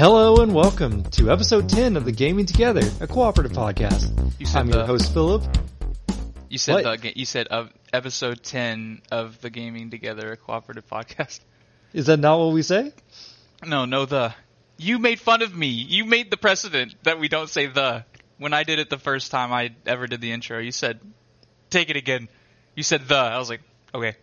Hello and welcome to episode 10 of the Gaming Together, a cooperative podcast. You said I'm the, your host Philip. You said What? the, you said of episode ten of the Gaming Together a cooperative podcast. Is that not what we say? No, no the. You made fun of me. You made the precedent that we don't say the. When I did it the first time I ever did the intro, you said, "Take it again." You said the. I was like, okay.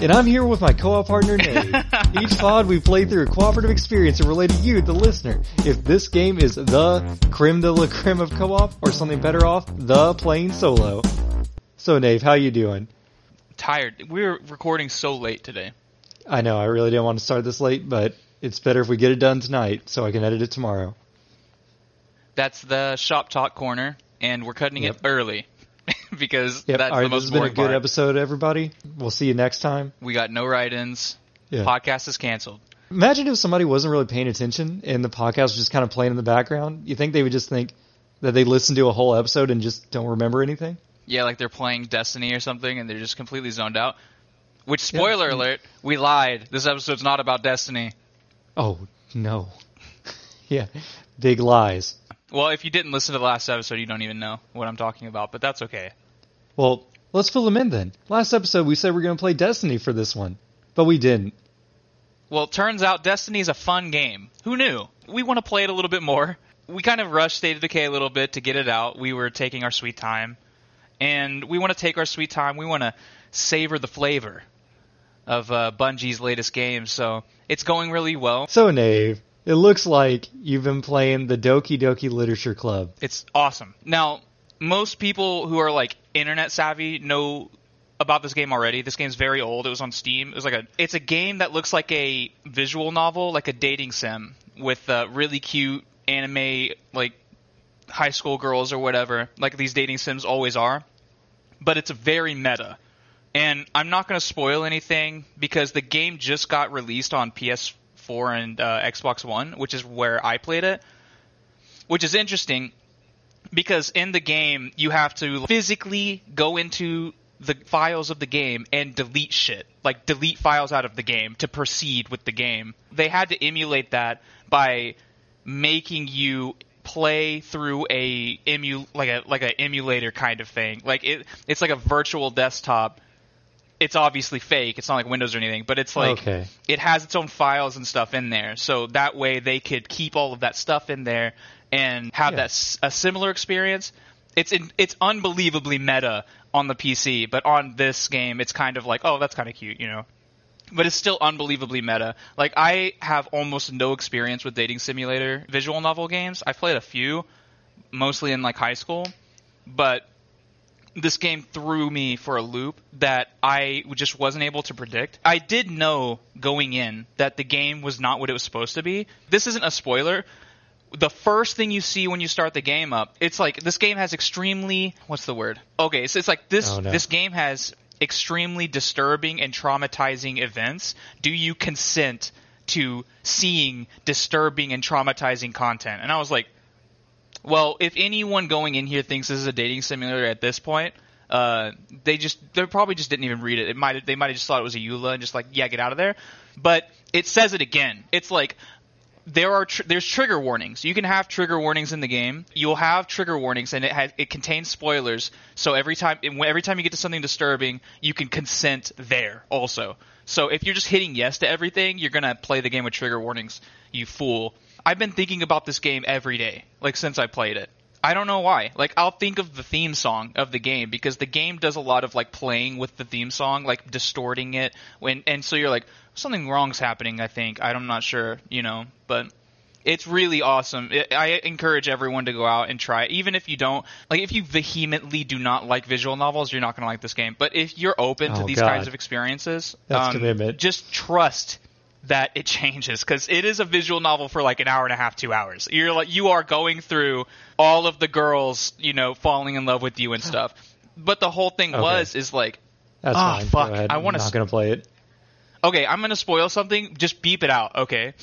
And I'm here with my co-op partner Nate. Each pod we play through a cooperative experience and relate to you, the listener. If this game is the creme de la creme of co-op or something better off, the playing solo. So Nave, how you doing? Tired. We're recording so late today. I know I really didn't want to start this late, but it's better if we get it done tonight so I can edit it tomorrow. That's the shop talk corner, and we're cutting Yep. it early because Yep. that's All right, the this has been a good part. episode, everybody. We'll see you next time. We got no write-ins. Yeah. Podcast is canceled. Imagine if somebody wasn't really paying attention and the podcast was just kind of playing in the background. You think they would just think that they listened to a whole episode and just don't remember anything? Yeah, like they're playing Destiny or something and they're just completely zoned out. Which, spoiler alert, we lied. This episode's not about Destiny. Oh, no. yeah, big lies. Well, if you didn't listen to the last episode, you don't even know what I'm talking about, but that's okay. Well, let's fill them in then. Last episode we said we are going to play Destiny for this one, but we didn't. Well, it turns out Destiny is a fun game. Who knew? We want to play it a little bit more. We kind of rushed State of Decay a little bit to get it out. We were taking our sweet time. And we want to take our sweet time. We want to savor the flavor of uh, Bungie's latest game. So it's going really well. So, Nave, it looks like you've been playing the Doki Doki Literature Club. It's awesome. Now, most people who are like internet savvy know about this game already. This game's very old. It was on Steam. It was like a it's a game that looks like a visual novel, like a dating sim with uh, really cute anime like high school girls or whatever, like these dating sims always are. But it's very meta. And I'm not going to spoil anything because the game just got released on PS4 and uh, Xbox One, which is where I played it. Which is interesting because in the game you have to physically go into the files of the game and delete shit like delete files out of the game to proceed with the game they had to emulate that by making you play through a emu like a like an emulator kind of thing like it it's like a virtual desktop it's obviously fake it's not like windows or anything but it's like Okay. it has its own files and stuff in there so that way they could keep all of that stuff in there and have Yeah. that a similar experience it's in, it's unbelievably meta on the PC but on this game it's kind of like oh that's kind of cute you know but it's still unbelievably meta. Like I have almost no experience with dating simulator visual novel games. I've played a few, mostly in like high school, but this game threw me for a loop that I just wasn't able to predict. I did know going in that the game was not what it was supposed to be. This isn't a spoiler. The first thing you see when you start the game up, it's like this game has extremely what's the word? Okay, so it's like this Oh, no. this game has extremely disturbing and traumatizing events. Do you consent to seeing disturbing and traumatizing content? And I was like, well, if anyone going in here thinks this is a dating simulator at this point, uh, they just they probably just didn't even read it. It might they might have just thought it was a EULA and just like yeah get out of there. But it says it again. It's like there are tr- there's trigger warnings. You can have trigger warnings in the game. You'll have trigger warnings, and it has it contains spoilers. So every time every time you get to something disturbing, you can consent there also. So if you're just hitting yes to everything, you're gonna play the game with trigger warnings. You fool. I've been thinking about this game every day, like since I played it. I don't know why. Like I'll think of the theme song of the game because the game does a lot of like playing with the theme song, like distorting it when and so you're like something wrong's happening, I think. I'm not sure, you know, but it's really awesome. It, I encourage everyone to go out and try it, even if you don't like. If you vehemently do not like visual novels, you're not going to like this game. But if you're open to Oh, these God. kinds of experiences, um. Just trust that it changes because it is a visual novel for like an hour and a half, two hours. You're like you are going through all of the girls, you know, falling in love with you and stuff. But the whole thing Okay. was is like That's Ah, fine. fuck. I wanna not going to play it. okay, I'm gonna spoil something. Just beep it out, okay?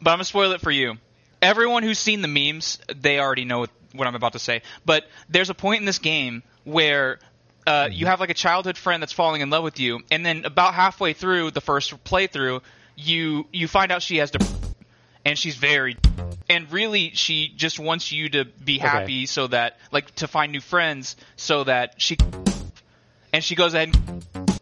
But I'm gonna spoil it for you. Everyone who's seen the memes, they already know what I'm about to say. But there's a point in this game where uh, you have like a childhood friend that's falling in love with you, and then about halfway through the first playthrough, you you find out she has to, and she's very and really she just wants you to be happy so that like to find new friends so that she and she goes ahead and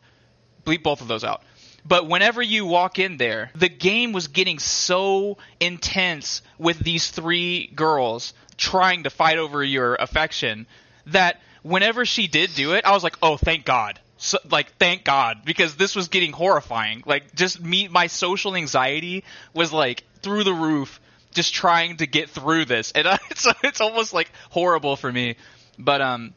bleep both of those out. But whenever you walk in there, the game was getting so intense with these three girls trying to fight over your affection that whenever she did do it, I was like, "Oh, thank God." So, like thank God because this was getting horrifying. Like just me my social anxiety was like through the roof just trying to get through this. And uh, it's it's almost like horrible for me. But um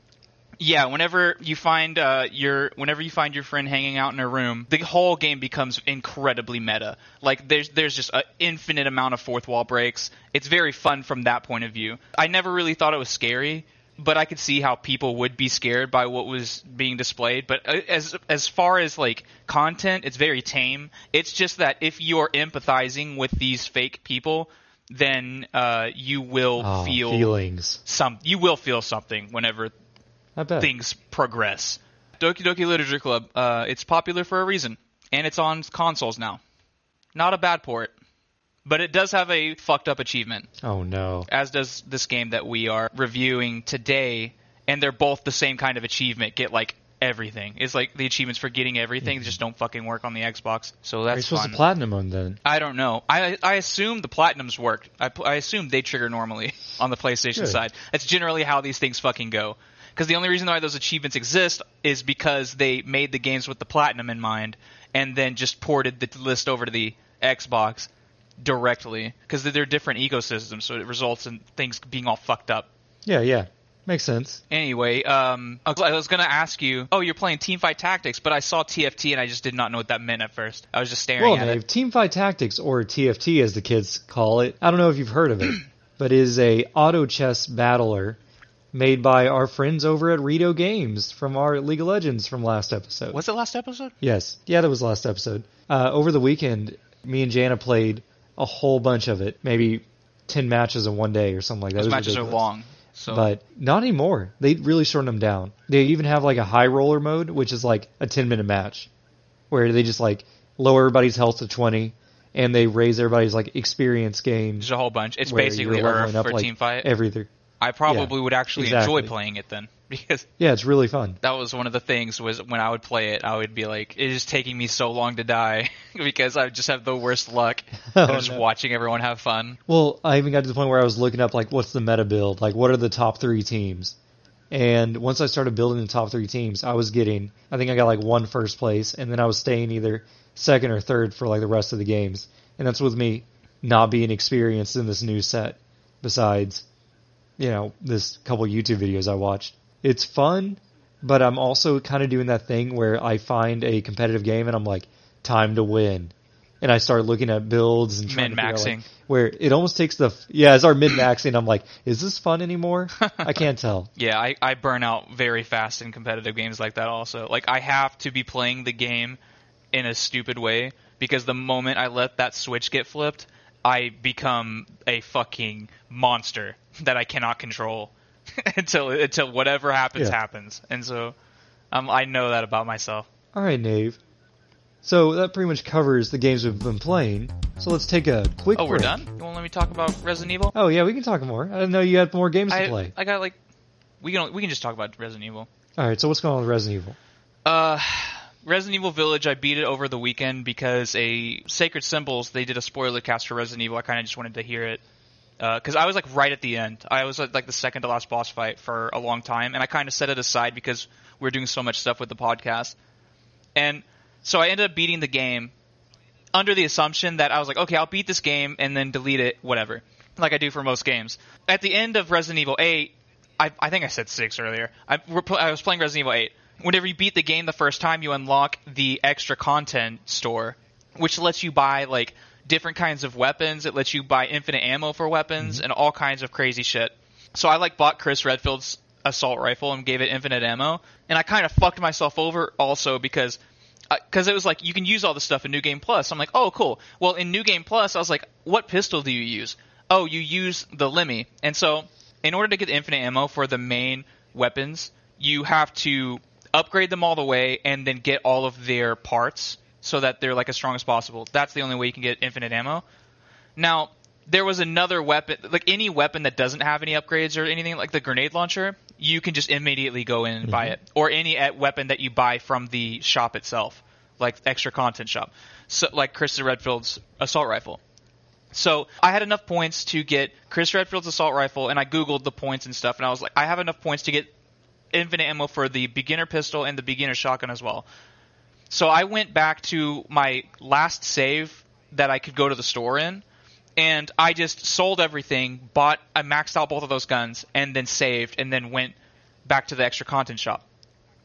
yeah, whenever you find uh, your whenever you find your friend hanging out in a room, the whole game becomes incredibly meta. Like there's there's just an infinite amount of fourth wall breaks. It's very fun from that point of view. I never really thought it was scary, but I could see how people would be scared by what was being displayed. But uh, as as far as like content, it's very tame. It's just that if you're empathizing with these fake people, then uh, you will Oh, feel feelings. some. You will feel something whenever things progress. Doki Doki Literature Club. Uh, it's popular for a reason, and it's on consoles now. Not a bad port, but it does have a fucked up achievement, Oh no. as does this game that we are reviewing today. And they're both the same kind of achievement. Get like everything. It's like the achievements for getting everything mm-hmm. just don't fucking work on the Xbox. So Are you that's supposed fun. to platinum them then? I don't know. I I assume the platinums worked. I I assume they trigger normally on the PlayStation Good. side. That's generally how these things fucking go. Because the only reason why those achievements exist is because they made the games with the platinum in mind, and then just ported the list over to the Xbox directly. Because they're different ecosystems, so it results in things being all fucked up. Yeah, yeah. Makes sense. Anyway, um, I was- gonna ask you. Oh, you're playing Teamfight Tactics, but I saw TFT and I just did not know what that meant at first. I was just staring at it. Well, at Dave, it. Teamfight Tactics, or TFT as the kids call it, I don't know if you've heard of it, but is a auto chess battler made by our friends over at Riot Games from our League of Legends from last episode. Was it last episode? Yes. Yeah, that was last episode. Uh, over the weekend, me and Jana played a whole bunch of it, maybe 10 matches in one day or something like that. Those matches are long. So But not anymore. They really shortened them down. They even have like a high roller mode, which is like a 10 minute match, where they just like lower everybody's health to 20 and they raise everybody's like experience gain. there's a whole bunch. It's basically Earth for like, team fight. Everything. I probably would actually exactly. enjoy playing it then because Yeah, it's really fun. that was one of the things was when I would play it, I would be like, it is taking me so long to die because I just have the worst luck. Oh, I'm just no. watching everyone have fun. Well, I even got to the point where I was looking up like what's the meta build, like what are the top three teams, and once I started building the top three teams, I was getting, I think I got like one first place, and then I was staying either second or third for like the rest of the games, and that's with me not being experienced in this new set. Besides, you know, this couple YouTube videos I watched, it's fun, but I'm also kind of doing that thing where I find a competitive game and I'm like, time to win. And I start looking at builds and trying to figure out, like, where it almost takes the yeah as our min maxing. I'm like, is this fun anymore? I can't tell. Yeah, I, I burn out very fast in competitive games like that also. Like I have to be playing the game in a stupid way because the moment I let that switch get flipped, I become a fucking monster that I cannot control until until whatever happens Yeah. happens. And so um, I know that about myself. All right, Nave. So that pretty much covers the games we've been playing. So let's take a quick. Oh, we're done? You want to let me talk about Resident Evil? Oh yeah, we can talk more. I didn't know you had more games to play. I got like we can we can just talk about Resident Evil. All right, so what's going on with Resident Evil? Uh, Resident Evil Village, I beat it over the weekend because a Sacred Symbols they did a spoiler cast for Resident Evil. I kind of just wanted to hear it Uh, because I was like right at the end. I was like the second to last boss fight for a long time, and I kind of set it aside because we were doing so much stuff with the podcast. And so I ended up beating the game under the assumption that I was like, okay, I'll beat this game and then delete it, whatever, like I do for most games. At the end of Resident Evil 8, I, I think I said 6 earlier. I, I was playing Resident Evil 8. Whenever you beat the game the first time, you unlock the extra content store, which lets you buy like different kinds of weapons. It lets you buy infinite ammo for weapons mm-hmm. and all kinds of crazy shit. So I like bought Chris Redfield's assault rifle and gave it infinite ammo, and I kind of fucked myself over also because uh, because it was like you can use all this stuff in New Game Plus. I'm like, oh, cool. Well, in New Game Plus, I was like, what pistol do you use? Oh, you use the LEMI. And so, in order to get infinite ammo for the main weapons, you have to upgrade them all the way and then get all of their parts so that they're like as strong as possible. That's the only way you can get infinite ammo. Now, there was another weapon, like any weapon that doesn't have any upgrades or anything, like the grenade launcher, you can just immediately go in and buy Mhm. it, or any weapon that you buy from the shop itself, like extra content shop, so like Chris Redfield's assault rifle. So I had enough points to get Chris Redfield's assault rifle, and I googled the points and stuff, and I was like, I have enough points to get infinite ammo for the beginner pistol and the beginner shotgun as well. So I went back to my last save that I could go to the store in, and I just sold everything, bought, I maxed out both of those guns, and then saved, and then went back to the extra content shop.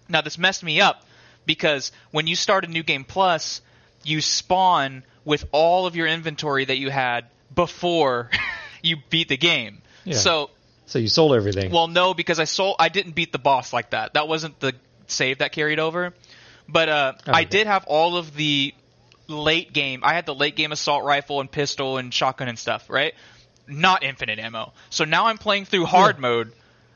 Now this messed me up because when you start a new game plus, you spawn with all of your inventory that you had before you beat the game. Yeah. So So you sold everything. well, no, because I sold. I didn't beat the boss like that. That wasn't the save that carried over. But uh, I Okay. did have all of the late game. I had the late game assault rifle and pistol and shotgun and stuff, right? Not infinite ammo. So now I'm playing through hard Yeah. mode.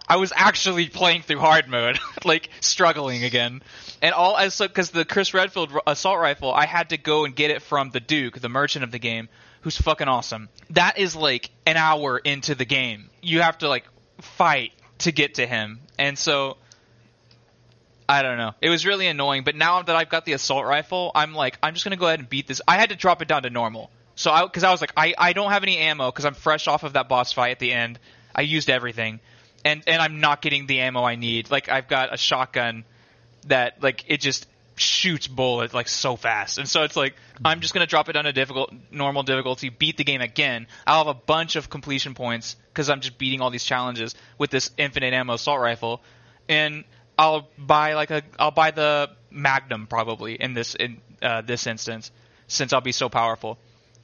I was actually playing through hard mode, like struggling again, and all as because the Chris Redfield r- assault rifle, I had to go and get it from the Duke, the merchant of the game, who's fucking awesome. That is like an hour into the game. You have to like fight to get to him, and so I don't know. It was really annoying, but now that I've got the assault rifle, I'm like, I'm just gonna go ahead and beat this. I had to drop it down to normal, so I because I was like, I I don't have any ammo because I'm fresh off of that boss fight at the end. I used everything, and and I'm not getting the ammo I need. Like I've got a shotgun that like it just shoots bullets like so fast, and so it's like I'm just gonna drop it down to difficult normal difficulty, beat the game again. I'll have a bunch of completion points because I'm just beating all these challenges with this infinite ammo assault rifle, and I'll buy like a I'll buy the Magnum probably in this in uh, this instance since I'll be so powerful,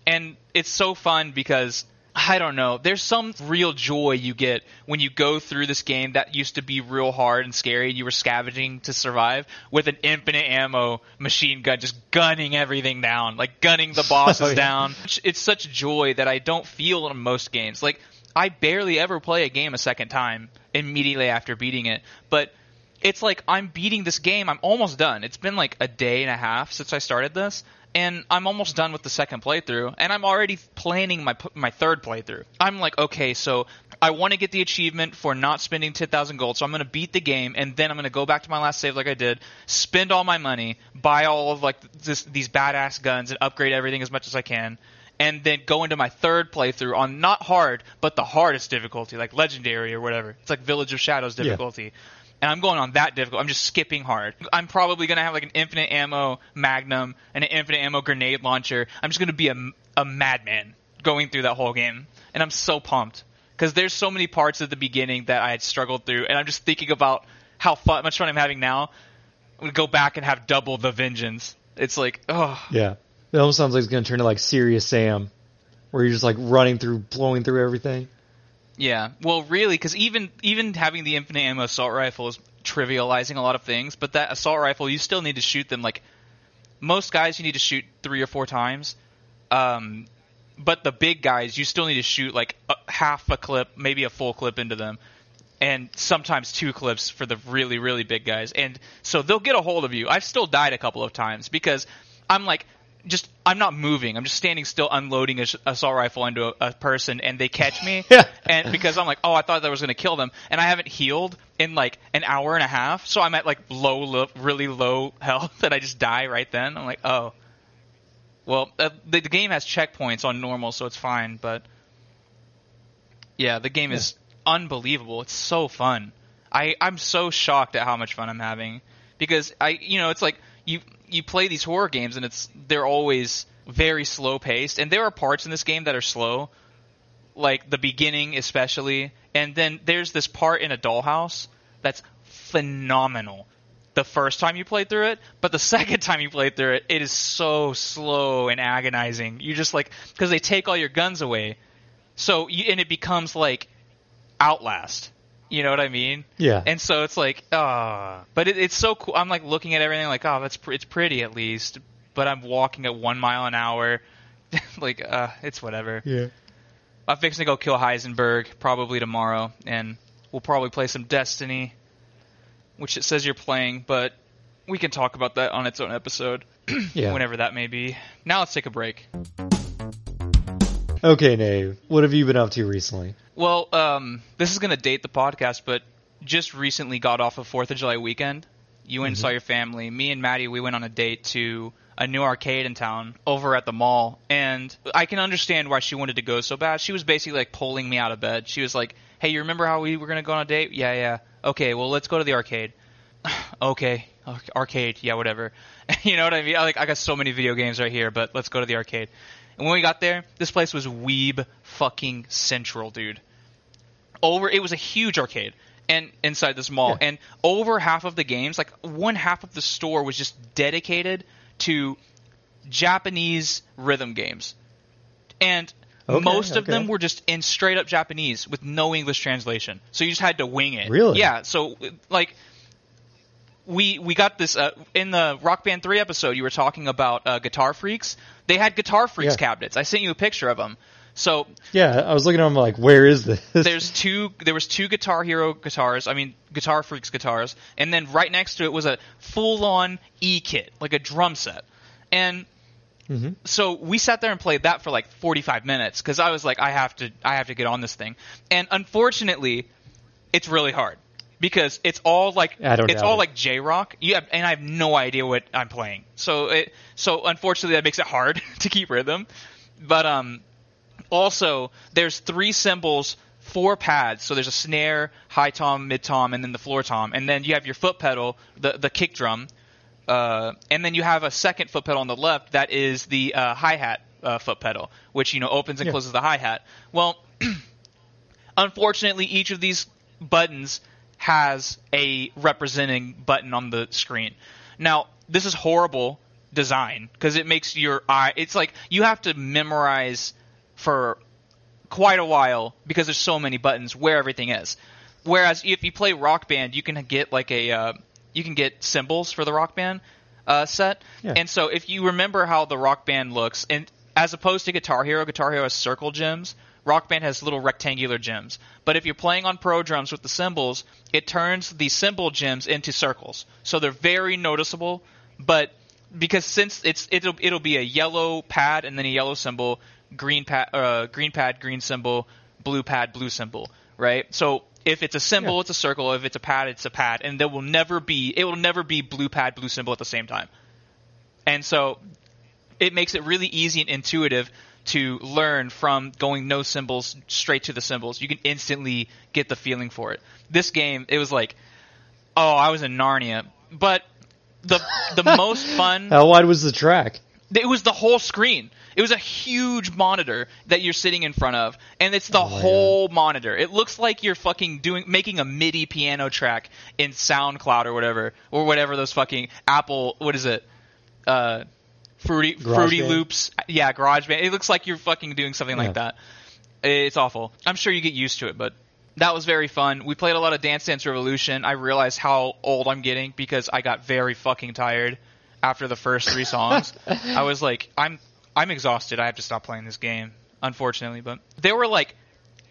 and it's so fun because I don't know. There's some real joy you get when you go through this game that used to be real hard and scary. and You were scavenging to survive with an infinite ammo machine gun, just gunning everything down, like gunning the bosses Oh, yeah. down. It's such joy that I don't feel in most games. Like I barely ever play a game a second time immediately after beating it, but it's like I'm beating this game. I'm almost done. It's been like a day and a half since I started this, and I'm almost done with the second playthrough, and I'm already planning my my third playthrough. I'm like, okay, so I want to get the achievement for not spending 10,000 gold, so I'm going to beat the game, and then I'm going to go back to my last save like I did, spend all my money, buy all of like this, these badass guns, and upgrade everything as much as I can. And then go into my third playthrough on not hard, but the hardest difficulty, like legendary or whatever. It's like Village of Shadows Yeah. And I'm going on that difficult. I'm just skipping hard. I'm probably gonna have like an infinite ammo Magnum and an infinite ammo grenade launcher. I'm just gonna be a, a madman going through that whole game, and I'm so pumped because there's so many parts at the beginning that I had struggled through, and I'm just thinking about how fun, much fun I'm having now. I'm gonna go back and have double the vengeance. It's like, oh, yeah. It almost sounds like it's going to turn to like Serious Sam, where you're just like running through, blowing through everything. Yeah, well, really, because even even having the infinite ammo assault rifle is trivializing a lot of things. But that assault rifle, you still need to shoot them like most guys. You need to shoot three or four times. Um, but the big guys, you still need to shoot like a, half a clip, maybe a full clip into them, and sometimes two clips for the really really big guys. And so they'll get a hold of you. I've still died a couple of times because I'm like just I'm not moving. I'm just standing still, unloading a assault rifle into a, a person, and they catch me. Yeah. and because I'm like, oh, I thought that was going to kill them, and I haven't healed in like an hour and a half, so I'm at like low, low really low health, and I just die right then. I'm like, oh, well, uh, the, the game has checkpoints on normal, so it's fine, but yeah, the game is unbelievable. It's so fun. I I'm so shocked at how much fun I'm having because I you know it's like you you play these horror games and it's they're always very slow paced and there are parts in this game that are slow like the beginning especially and then there's this part in a dollhouse that's phenomenal. The first time you play through it but the second time you play through it it is so slow and agonizing. You just like because they take all your guns away. So you, and it becomes like outlast you know what i mean Yeah. and so it's like, ah, but it, it's so cool. I'm like looking at everything like, oh, that's pr- it's pretty at least. But I'm walking at one mile an hour, like, uh, it's whatever. yeah. I'm fixing to go kill Heisenberg probably tomorrow, and we'll probably play some Destiny, which it says you're playing, but we can talk about that on its own episode, Yeah. whenever that may be. Now let's take a break. Okay, Nave, what have you been up to recently? Well, um, this is going to date the podcast, but just recently got off of Fourth of July weekend. You went and saw your family. Me and Maddie, we went on a date to a new arcade in town over at the mall, and I can understand why she wanted to go so bad. She was basically like pulling me out of bed. She was like, "Hey, you remember how we were going to go on a date? Yeah, yeah. Okay, well, let's go to the arcade." okay, arcade, yeah, whatever. you know what I mean? Like, I got so many video games right here, but let's go to the arcade. And when we got there, this place was weeb fucking central, dude. Over, it was a huge arcade, and inside this mall, Yeah. and over half of the games, like one half of the store, was just dedicated to Japanese rhythm games, and Okay, most of okay. them were just in straight up Japanese with no English translation. So you just had to wing it. Really? Yeah. So like we we got this uh, in the Rock Band 3 episode you were talking about uh, Guitar Freaks. They had Guitar Freaks Yeah. cabinets. I sent you a picture of them. So Yeah, I was looking at them like, where is this? there's two there was two Guitar Hero guitars, I mean Guitar Freaks guitars, and then right next to it was a full-on E kit, like a drum set. And Mhm. so we sat there and played that for like 45 minutes cuz I was like I have to I have to get on this thing. And unfortunately, it's really hard because it's all like I don't it's all it. like J rock. Have, and I have no idea what I'm playing. So it so unfortunately that makes it hard to keep rhythm. But um also there's three cymbals, four pads. So there's a snare, high tom, mid tom, and then the floor tom. And then you have your foot pedal, the the kick drum. Uh, and then you have a second foot pedal on the left that is the uh, hi hat uh, foot pedal, which you know opens and Yeah. closes the hi hat. Well, unfortunately, each of these buttons has a representing button on the screen. Now, this is horrible design because it makes your eye. It's like you have to memorize for quite a while because there's so many buttons where everything is. Whereas if you play Rock Band, you can get like a uh, you can get cymbals for the Rock Band uh, set, Yeah. and so if you remember how the Rock Band looks, and as opposed to Guitar Hero, Guitar Hero has circle gems. Rock Band has little rectangular gems. But if you're playing on Pro Drums with the cymbals, it turns the cymbal gems into circles. So they're very noticeable. But because since it's it'll it'll be a yellow pad and then a yellow cymbal, green pad, uh, green pad, green cymbal, blue pad, blue cymbal, right? So if it's a cymbal, Yeah. it's a circle. If it's a pad, it's a pad, and there will never be it will never be blue pad, blue cymbal at the same time. And so it makes it really easy and intuitive to learn from going no cymbals straight to the cymbals. You can instantly get the feeling for it. This game, it was like, oh, I was in Narnia, but the the most fun How wide was the track? it was the whole screen. It was a huge monitor that you're sitting in front of, and it's the Oh whole monitor. It looks like you're fucking doing making a MIDI piano track in SoundCloud or whatever, or whatever those fucking Apple. What is it? Uh, Fruity Fruity GarageBand? Loops. Yeah, Garage GarageBand. It looks like you're fucking doing something like that. It's awful. I'm sure you get used to it, but that was very fun. We played a lot of Dance Dance Revolution. I realized how old I'm getting because I got very fucking tired after the first three songs. I was like, I'm I'm exhausted. I have to stop playing this game, unfortunately. But there were like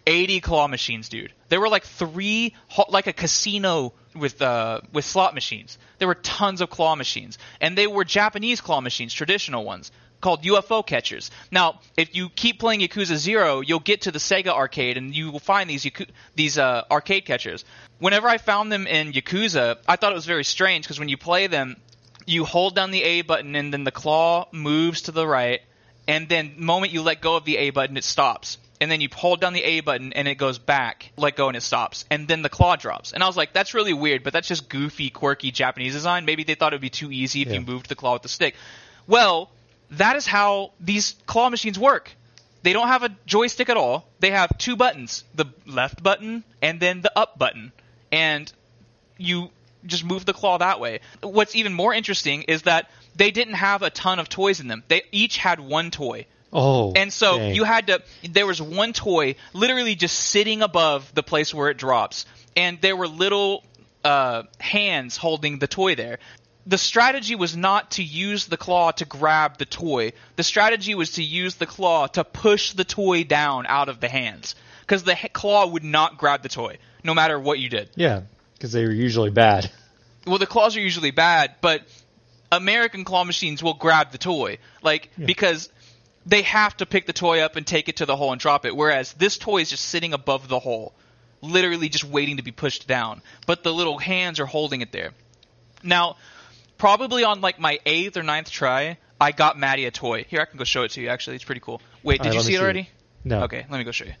80 claw machines, dude. There were like three, like a casino with uh with slot machines. There were tons of claw machines, and they were Japanese claw machines, traditional ones called UFO catchers. Now, if you keep playing Yakuza Zero, you'll get to the Sega arcade, and you will find these Yaku- these uh, arcade catchers. Whenever I found them in Yakuza, I thought it was very strange because when you play them, you hold down the A button, and then the claw moves to the right, and then the moment you let go of the A button, it stops. And then you hold down the A button and it goes back, let go and it stops. And then the claw drops. And I was like, that's really weird, but that's just goofy, quirky Japanese design. Maybe they thought it would be too easy if Yeah. you moved the claw with the stick. Well, that is how these claw machines work. They don't have a joystick at all. They have two buttons, the left button and then the up button. And you just move the claw that way. What's even more interesting is that they didn't have a ton of toys in them. They each had one toy. Oh, And so dang. you had to. There was one toy literally just sitting above the place where it drops, and there were little uh, hands holding the toy there. The strategy was not to use the claw to grab the toy. The strategy was to use the claw to push the toy down out of the hands, because the claw would not grab the toy, no matter what you did. yeah, because they were usually bad. Well, the claws are usually bad, but American claw machines will grab the toy, like because they have to pick the toy up and take it to the hole and drop it. Whereas this toy is just sitting above the hole, literally just waiting to be pushed down. But the little hands are holding it there. Now, probably on like my eighth or ninth try, I got Maddie a toy. Here, I can go show it to you. Actually, it's pretty cool. Wait, did right, you see it see already? No. Okay, let me go show you.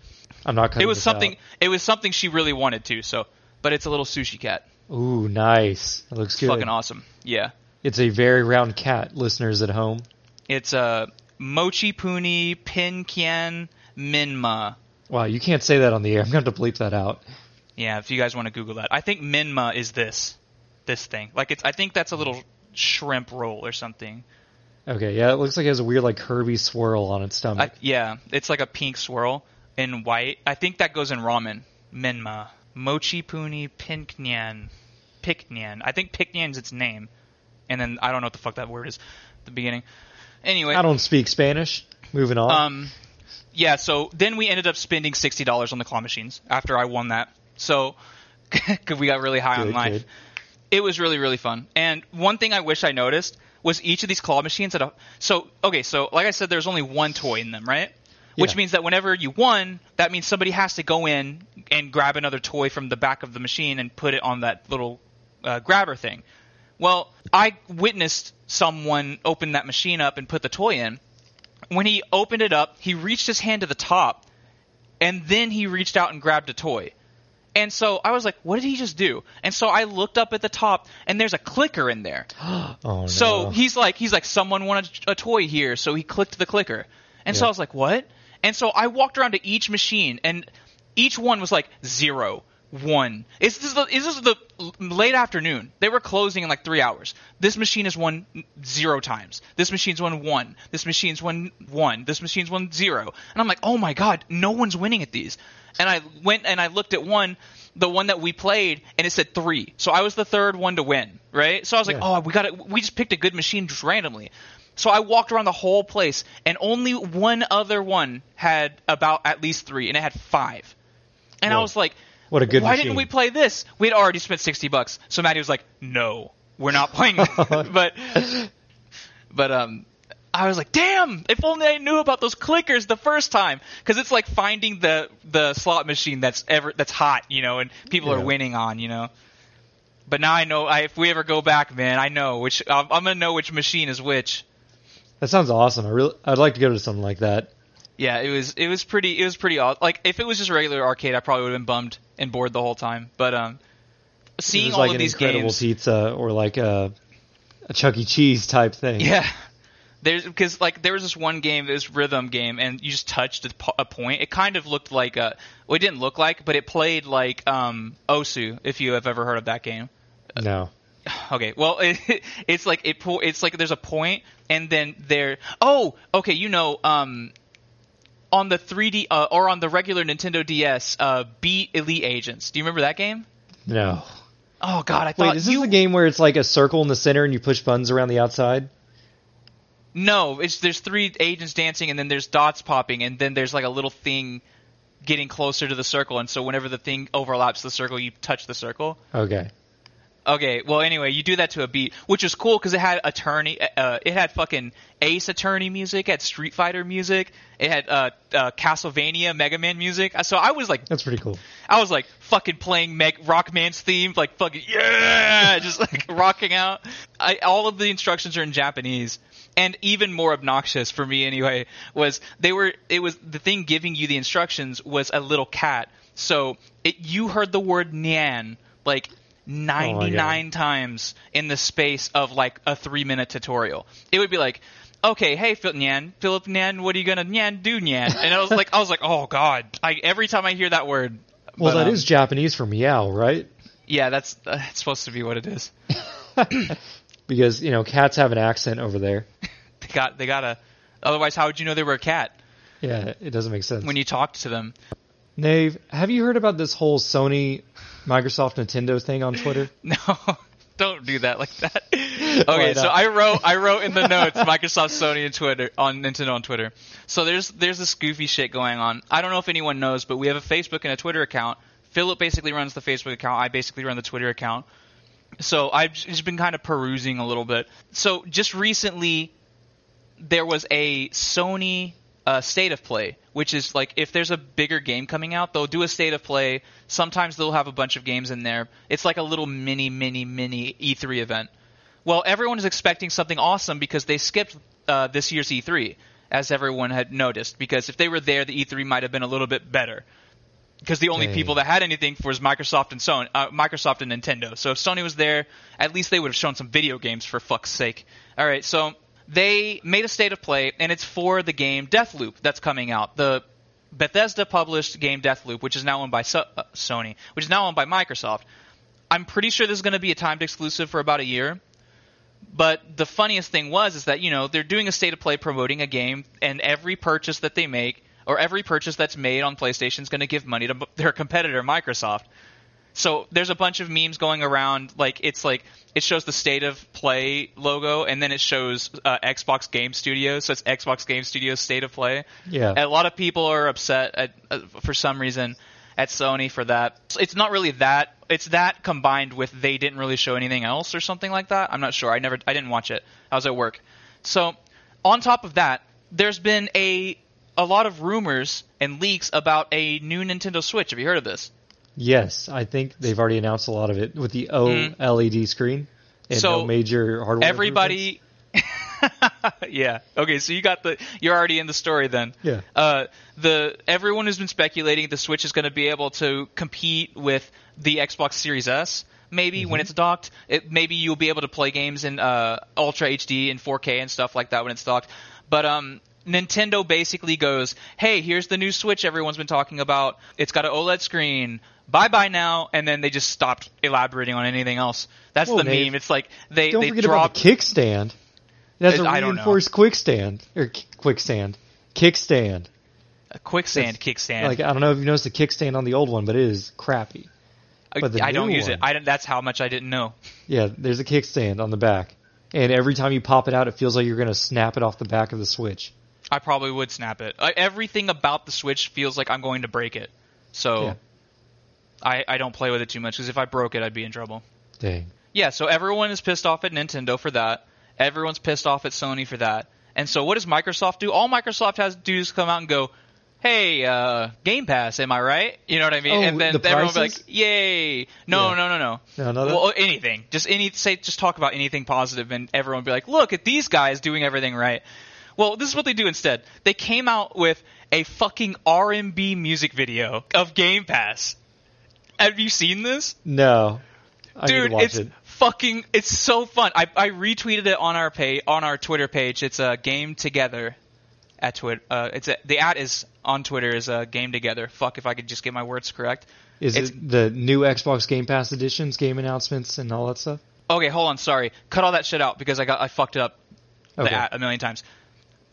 I'm not It was something. out. It was something she really wanted to. So, but it's a little sushi cat. Ooh, nice. It looks good. Fucking awesome. Yeah. It's a very round cat, listeners at home. It's a Mochi Puni Pin Pinkian Minma. Wow, you can't say that on the air. I'm going to have to bleep that out. Yeah, if you guys want to Google that, I think Minma is this, this thing. Like it's, I think that's a little shrimp roll or something. Okay, yeah, it looks like it has a weird like Kirby swirl on its I, stomach. yeah, it's like a pink swirl in white. I think that goes in ramen. Minma, Mochi Puni Pinknyan, Piknyan. I think Piknyan's its name, and then I don't know what the fuck that word is. At the beginning. Anyway, I don't speak Spanish. Moving on. Um, yeah. So then we ended up spending sixty dollars on the claw machines after I won that. So cause we got really high on life. good. It was really really fun. And one thing I wish I noticed was each of these claw machines had a. So okay, so like I said, there's only one toy in them, right? Which Yeah. means that whenever you won, that means somebody has to go in and grab another toy from the back of the machine and put it on that little uh, grabber thing. Well, I witnessed someone open that machine up and put the toy in. When he opened it up, he reached his hand to the top, and then he reached out and grabbed a toy. And so I was like, what did he just do? And so I looked up at the top, and there's a clicker in there. oh no. So he's like, he's like, someone wanted a toy here, so he clicked the clicker, and so I was like, what? And so I walked around to each machine, and each one was like zero, one. It's this is this the late afternoon. They were closing in like three hours. This machine is won zero times. This machine's won one. This machine's won one. This machine's won zero. And I'm like, oh my god, no one's winning at these. And I went and I looked at one, the one that we played, and it said three. So I was the third one to win, right? So I was like, Yeah. oh, we got it. We just picked a good machine just randomly. So I walked around the whole place, and only one other one had about at least three, and it had five. And I was like, What a good Why machine. didn't we play this? We had already spent sixty bucks. So Maddie was like, "No, we're not playing." but, but um, I was like, "Damn! If only I knew about those clickers the first time." Because it's like finding the the slot machine that's ever that's hot, you know, and people Yeah. are winning on, you know. But now I know. I, if we ever go back, man, I know which. I'm, I'm gonna know which machine is which. That sounds awesome. I really, I'd like to go to something like that. Yeah, it was it was pretty it was pretty odd. Like if it was just a regular arcade, I probably would have been bummed and bored the whole time. But um, seeing was all of an these incredible games, pizza or like a, a Chuck E. Cheese type thing. yeah, there's because like there was this one game, this rhythm game, and you just touched a, a point. It kind of looked like a well, it didn't look like, but it played like um Osu. If you have ever heard of that game. No. Okay, well, it, it's like it. It's like there's a point, and then there. Oh, okay. You know, um, on the 3D uh, or on the regular Nintendo DS, uh, Beat Elite Agents. Do you remember that game? No. Oh God, I thought Wait, is this you. the game where it's like a circle in the center and you push buttons around the outside? No, it's there's three agents dancing, and then there's dots popping, and then there's like a little thing getting closer to the circle, and so whenever the thing overlaps the circle, you touch the circle. Okay. Okay, well, anyway, you do that to a beat, which was cool because it had attorney, uh, it had fucking Ace Attorney music, it had Street Fighter music, it had uh, uh, Castlevania, Mega Man music. So I was like, That's pretty cool. I was like fucking playing Meg- Rockman's theme, like fucking yeah, just like rocking out. I, all of the instructions are in Japanese, and even more obnoxious for me anyway was they were it was the thing giving you the instructions was a little cat. So it you heard the word nyan like. 99 times in the space of like a three minute tutorial. It would be like, okay, hey Philip Nyan, Philip Nyan, what are you gonna Nyan do Nyan? And I was like, I was like, oh god, I, every time I hear that word. Well, but, that is um, Japanese for meow, right? yeah, that's that's supposed to be what it is. because you know cats have an accent over there. They got they gotta. Otherwise, how would you know they were a cat Yeah, it doesn't make sense. when you talked to them? Nave, have you heard about this whole Sony, Microsoft, Nintendo thing on Twitter? No, don't do that like that. Okay, so? I wrote I wrote in the notes Microsoft, Sony, and Twitter on Nintendo on Twitter. So there's there's this goofy shit going on. I don't know if anyone knows, but we have a Facebook and a Twitter account. Philip basically runs the Facebook account. I basically run the Twitter account. So I've just been kind of perusing a little bit. So just recently, there was a Sony uh, state of play, which is like if there's a bigger game coming out, they'll do a state of play. Sometimes they'll have a bunch of games in there. It's like a little mini, mini, mini E3 event. Well, everyone is expecting something awesome because they skipped uh, this year's E3, as everyone had noticed. Because if they were there, the E3 might have been a little bit better. Because the only Dang. people that had anything was Microsoft and Sony, uh, Microsoft and Nintendo. So if Sony was there, at least they would have shown some video games for fuck's sake. All right, so they made a state of play, and it's for the game Deathloop that's coming out. The Bethesda published game Deathloop, which is now owned by so- uh, Sony, which is now owned by Microsoft. I'm pretty sure this is going to be a timed exclusive for about a year. But the funniest thing was is that you know they're doing a state of play promoting a game, and every purchase that they make or every purchase that's made on PlayStation is going to give money to their competitor Microsoft. So there's a bunch of memes going around. Like it's like it shows the state of play logo, and then it shows uh, Xbox Game Studios. So it's Xbox Game Studios state of play. Yeah. And a lot of people are upset at, uh, for some reason at Sony for that. It's not really that. It's that combined with they didn't really show anything else or something like that. I'm not sure. I never. I didn't watch it. I was at work. So on top of that, there's been a a lot of rumors and leaks about a new Nintendo Switch. Have you heard of this? Yes, I think they've already announced a lot of it with the OLED screen and Mm. So, no major hardware. Everybody. yeah. Okay. So you got the. You're already in the story then. Yeah. Uh, the everyone has been speculating the Switch is going to be able to compete with the Xbox Series S. Maybe when it's docked, it, maybe you'll be able to play games in uh, Ultra HD and 4K and stuff like that when it's docked. But um, Nintendo basically goes, "Hey, here's the new Switch everyone's been talking about. It's got an OLED screen. Bye bye now." And then they just stopped elaborating on anything else. That's Whoa, the Dave. meme. It's like they Don't they forget dropped. about the kickstand. That's a I reinforced quick stand or quicksand kickstand. A quicksand That's- kickstand. Like I don't know if you noticed the kickstand on the old one, but it is crappy. but I don't use it. I that's how much I didn't know. Yeah, there's a kickstand on the back, and every time you pop it out, it feels like you're gonna snap it off the back of the Switch. I probably would snap it. Everything about the Switch feels like I'm going to break it. So Yeah. I, I don't play with it too much because if I broke it, I'd be in trouble. Dang. Yeah, so everyone is pissed off at Nintendo for that. Everyone's pissed off at Sony for that. And so what does Microsoft do? All Microsoft has to do is come out and go, "Hey, uh, Game Pass, am I right?" You know what I mean? Oh, and then the everyone will be like, "Yay!" No, Yeah. no, no, no. No, no, that- well, anything. Just any say just talk about anything positive and everyone will be like, "Look at these guys doing everything right." Well, this is what they do instead. They came out with a fucking R&B music video of Game Pass. Have you seen this? No. I Dude, it's it. fucking it's so fun. I, I retweeted it on our page on our Twitter page. It's a game together at Twitter. Uh, it's a, the at is on Twitter is a game together. Fuck if I could just get my words correct. Is it's- it the new Xbox Game Pass editions, game announcements, and all that stuff? Okay, hold on. Sorry, cut all that shit out because I got I fucked up the Okay. at a million times.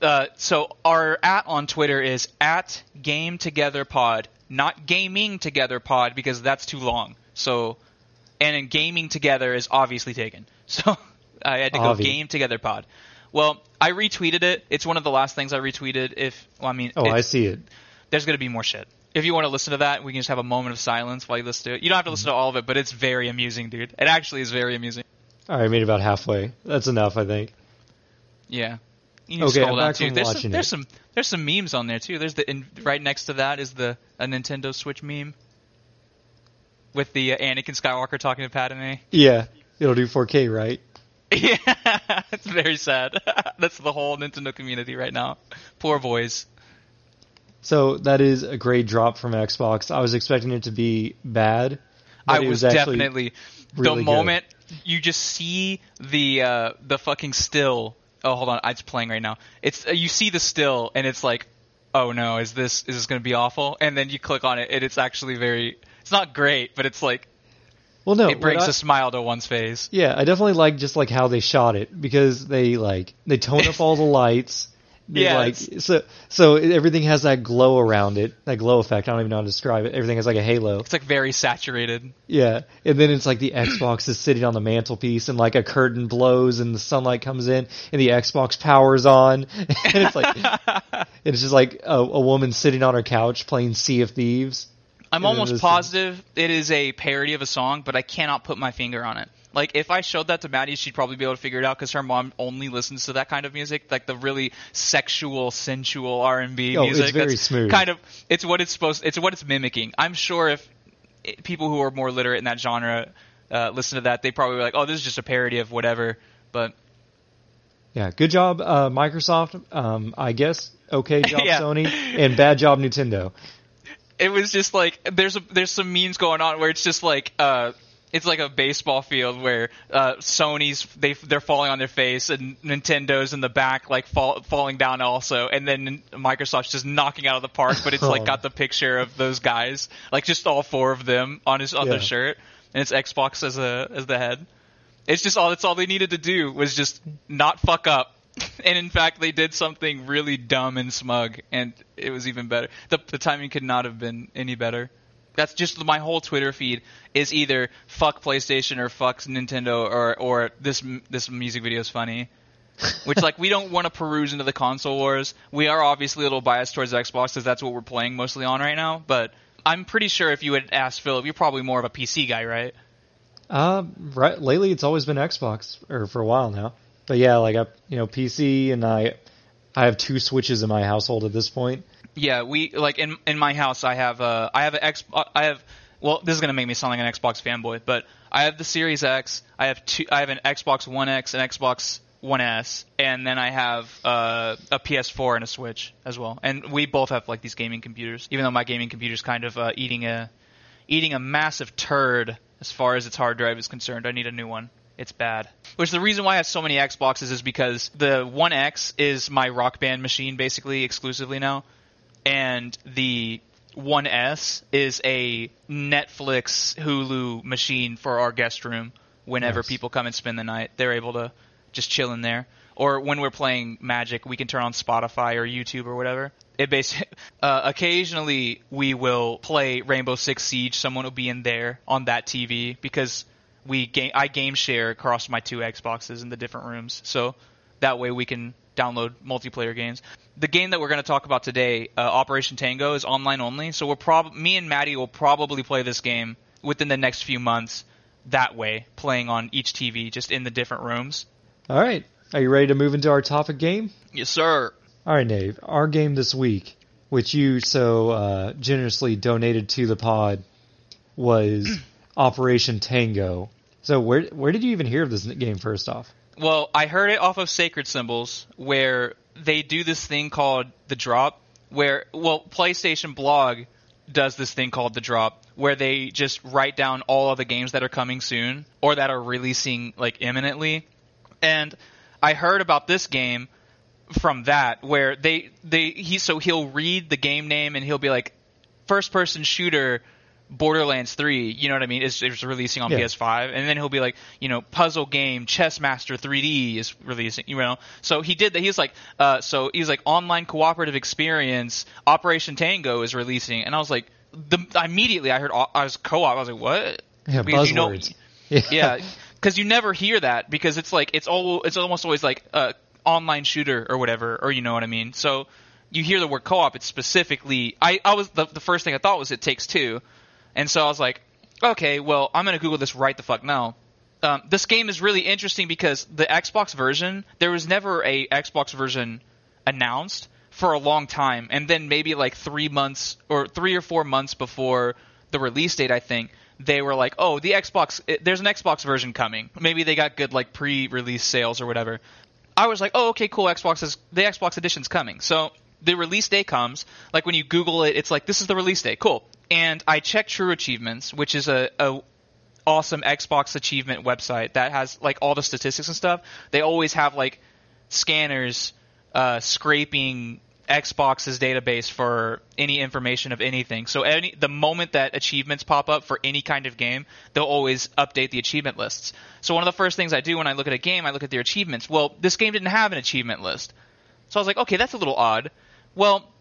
Uh, so our at on Twitter is at Game Together Pod, not Gaming Together Pod because that's too long. So, and in Gaming Together is obviously taken. So I had to go Game Together Pod. Well, I retweeted it. It's one of the last things I retweeted. If well, I mean, Oh, I see it. there's going to be more shit. If you want to listen to that, we can just have a moment of silence while you listen to it. You don't have to listen to all of it, but it's very amusing, dude. It actually is very amusing. All right, I made about halfway. That's enough, I think. Yeah. You Okay, scroll down too. There's some, there's some there's some memes on there too. There's the in, right next to that is the a Nintendo Switch meme with the uh, Anakin Skywalker talking to Padme. Yeah, it'll do 4K, right? Yeah, it's very sad. That's the whole Nintendo community right now. Poor boys. So that is a great drop from Xbox. I was expecting it to be bad. I it was, definitely really the good. moment you just see the uh, the fucking still. Oh, hold on, it's playing right now. It's uh, you see the still, and it's like, oh no, is this is this going to be awful? And then you click on it, and it's actually very. It's not great, but it's like Well, no, it brings I- a smile to one's face. Yeah, I definitely like just like how they shot it because they like they tone up all the lights. Yeah, like so so everything has that glow around it, that glow effect. I don't even know how to describe it. Everything has like a halo. It's like very saturated. Yeah, and then it's like the Xbox is sitting on the mantelpiece, and like a curtain blows, and the sunlight comes in, and the Xbox powers on, and it's like it's just like a, a woman sitting on her couch playing Sea of Thieves. I'm almost positive it is a parody of a song, but I cannot put my finger on it. Like if I showed that to Maddie, she'd probably be able to figure it out because her mom only listens to that kind of music, like the really sexual, sensual R and B Oh, music. it's very That's smooth. Kind of, it's what it's supposed. It's what it's mimicking. I'm sure if it, people who are more literate in that genre uh, listen to that, they probably be like, "Oh, this is just a parody of whatever." But Yeah, good job, uh, Microsoft. Um, I guess okay job, Yeah. Sony, and bad job, Nintendo. It was just like there's a, there's some memes going on where it's just like uh it's like a baseball field where uh Sony's they they're falling on their face and Nintendo's in the back like fall, falling down also and then Microsoft's just knocking out of the park but it's like Oh. got the picture of those guys like just all four of them on his on Yeah. their shirt and it's Xbox as a as the head. It's just all that's all they needed to do was just not fuck up. And in fact, they did something really dumb and smug, and it was even better. The, the timing could not have been any better. That's just my whole Twitter feed is either fuck PlayStation or fuck Nintendo or or this this music video is funny. Which like we don't want to peruse into the console wars. We are obviously a little biased towards Xbox because that's what we're playing mostly on right now. But I'm pretty sure if you had asked Philip, you're probably more of a PC guy, right? Uh, right. Lately, it's always been Xbox, or for a while now. But yeah, like I, you know, PC, and I, I have two Switches in my household at this point. Yeah, we like in in my house. I have uh I have an X. I have well, this is gonna make me sound like an Xbox fanboy, but I have the Series X. I have two. I have an Xbox One X, an Xbox One S, and then I have uh, a PS4 and a Switch as well. And we both have like these gaming computers. Even though my gaming computer's kind of uh, eating a eating a massive turd as far as its hard drive is concerned. I need a new one. It's bad. Which the reason why I have so many Xboxes is because the One X is my Rock Band machine basically exclusively now, and the One S is a Netflix Hulu machine for our guest room. Whenever Nice. people come and spend the night, they're able to just chill in there. Or when we're playing Magic, we can turn on Spotify or YouTube or whatever. It basically, uh, occasionally we will play Rainbow Six Siege. Someone will be in there on that TV because we game, I game share across my two Xboxes in the different rooms. So that way we can download multiplayer games. The game that we're going to talk about today, uh, Operation Tango, is online only. So we're prob me and Maddie will probably play this game within the next few months that way, playing on each TV, just in the different rooms. All right, are you ready to move into our topic game? Yes, sir. All right, Dave. Our game this week, which you so uh, generously donated to the pod, was Operation Tango. So where where did you even hear of this game first off? Well, I heard it off of Sacred Symbols, where they do this thing called the drop, where well, PlayStation Blog does this thing called the drop, where they just write down all of the games that are coming soon or that are releasing like imminently. And I heard about this game from that, where they they he so he'll read the game name and he'll be like, first person shooter. Borderlands 3, you know what I mean, is, is releasing on Yeah. PS5, and then he'll be like, you know, puzzle game Chess Master 3D is releasing, you know. So he did that. He's like, uh, so he's like online cooperative experience Operation Tango is releasing, and I was like, the immediately I heard I was co-op. I was like, what? Yeah, Because you know- buzzwords. yeah, because you never hear that because it's like it's all it's almost always like uh, online shooter or whatever, or you know what I mean. So you hear the word co-op, it's specifically. I I was the the first thing I thought was it takes two, and so I was like, okay, well I'm gonna Google this right the fuck now. Um, this game is really interesting because the Xbox version there was never a Xbox version announced for a long time, and then maybe like three months or three or four months before the release date, I think they were like, "Oh, the Xbox, there's an Xbox version coming." Maybe they got good like pre-release sales or whatever. I was like, "Oh, okay, cool. Xbox is the Xbox edition's coming." So the release day comes. Like when you Google it, it's like, "This is the release day." Cool. And I checked True Achievements, which is a, a awesome Xbox achievement website that has like all the statistics and stuff. They always have like scanners uh, scraping Xbox's database for any information of anything. So any the moment that achievements pop up for any kind of game, they'll always update the achievement lists. So one of the first things I do when I look at a game, I look at their achievements. Well, this game didn't have an achievement list. So I was like, okay, that's a little odd. Well,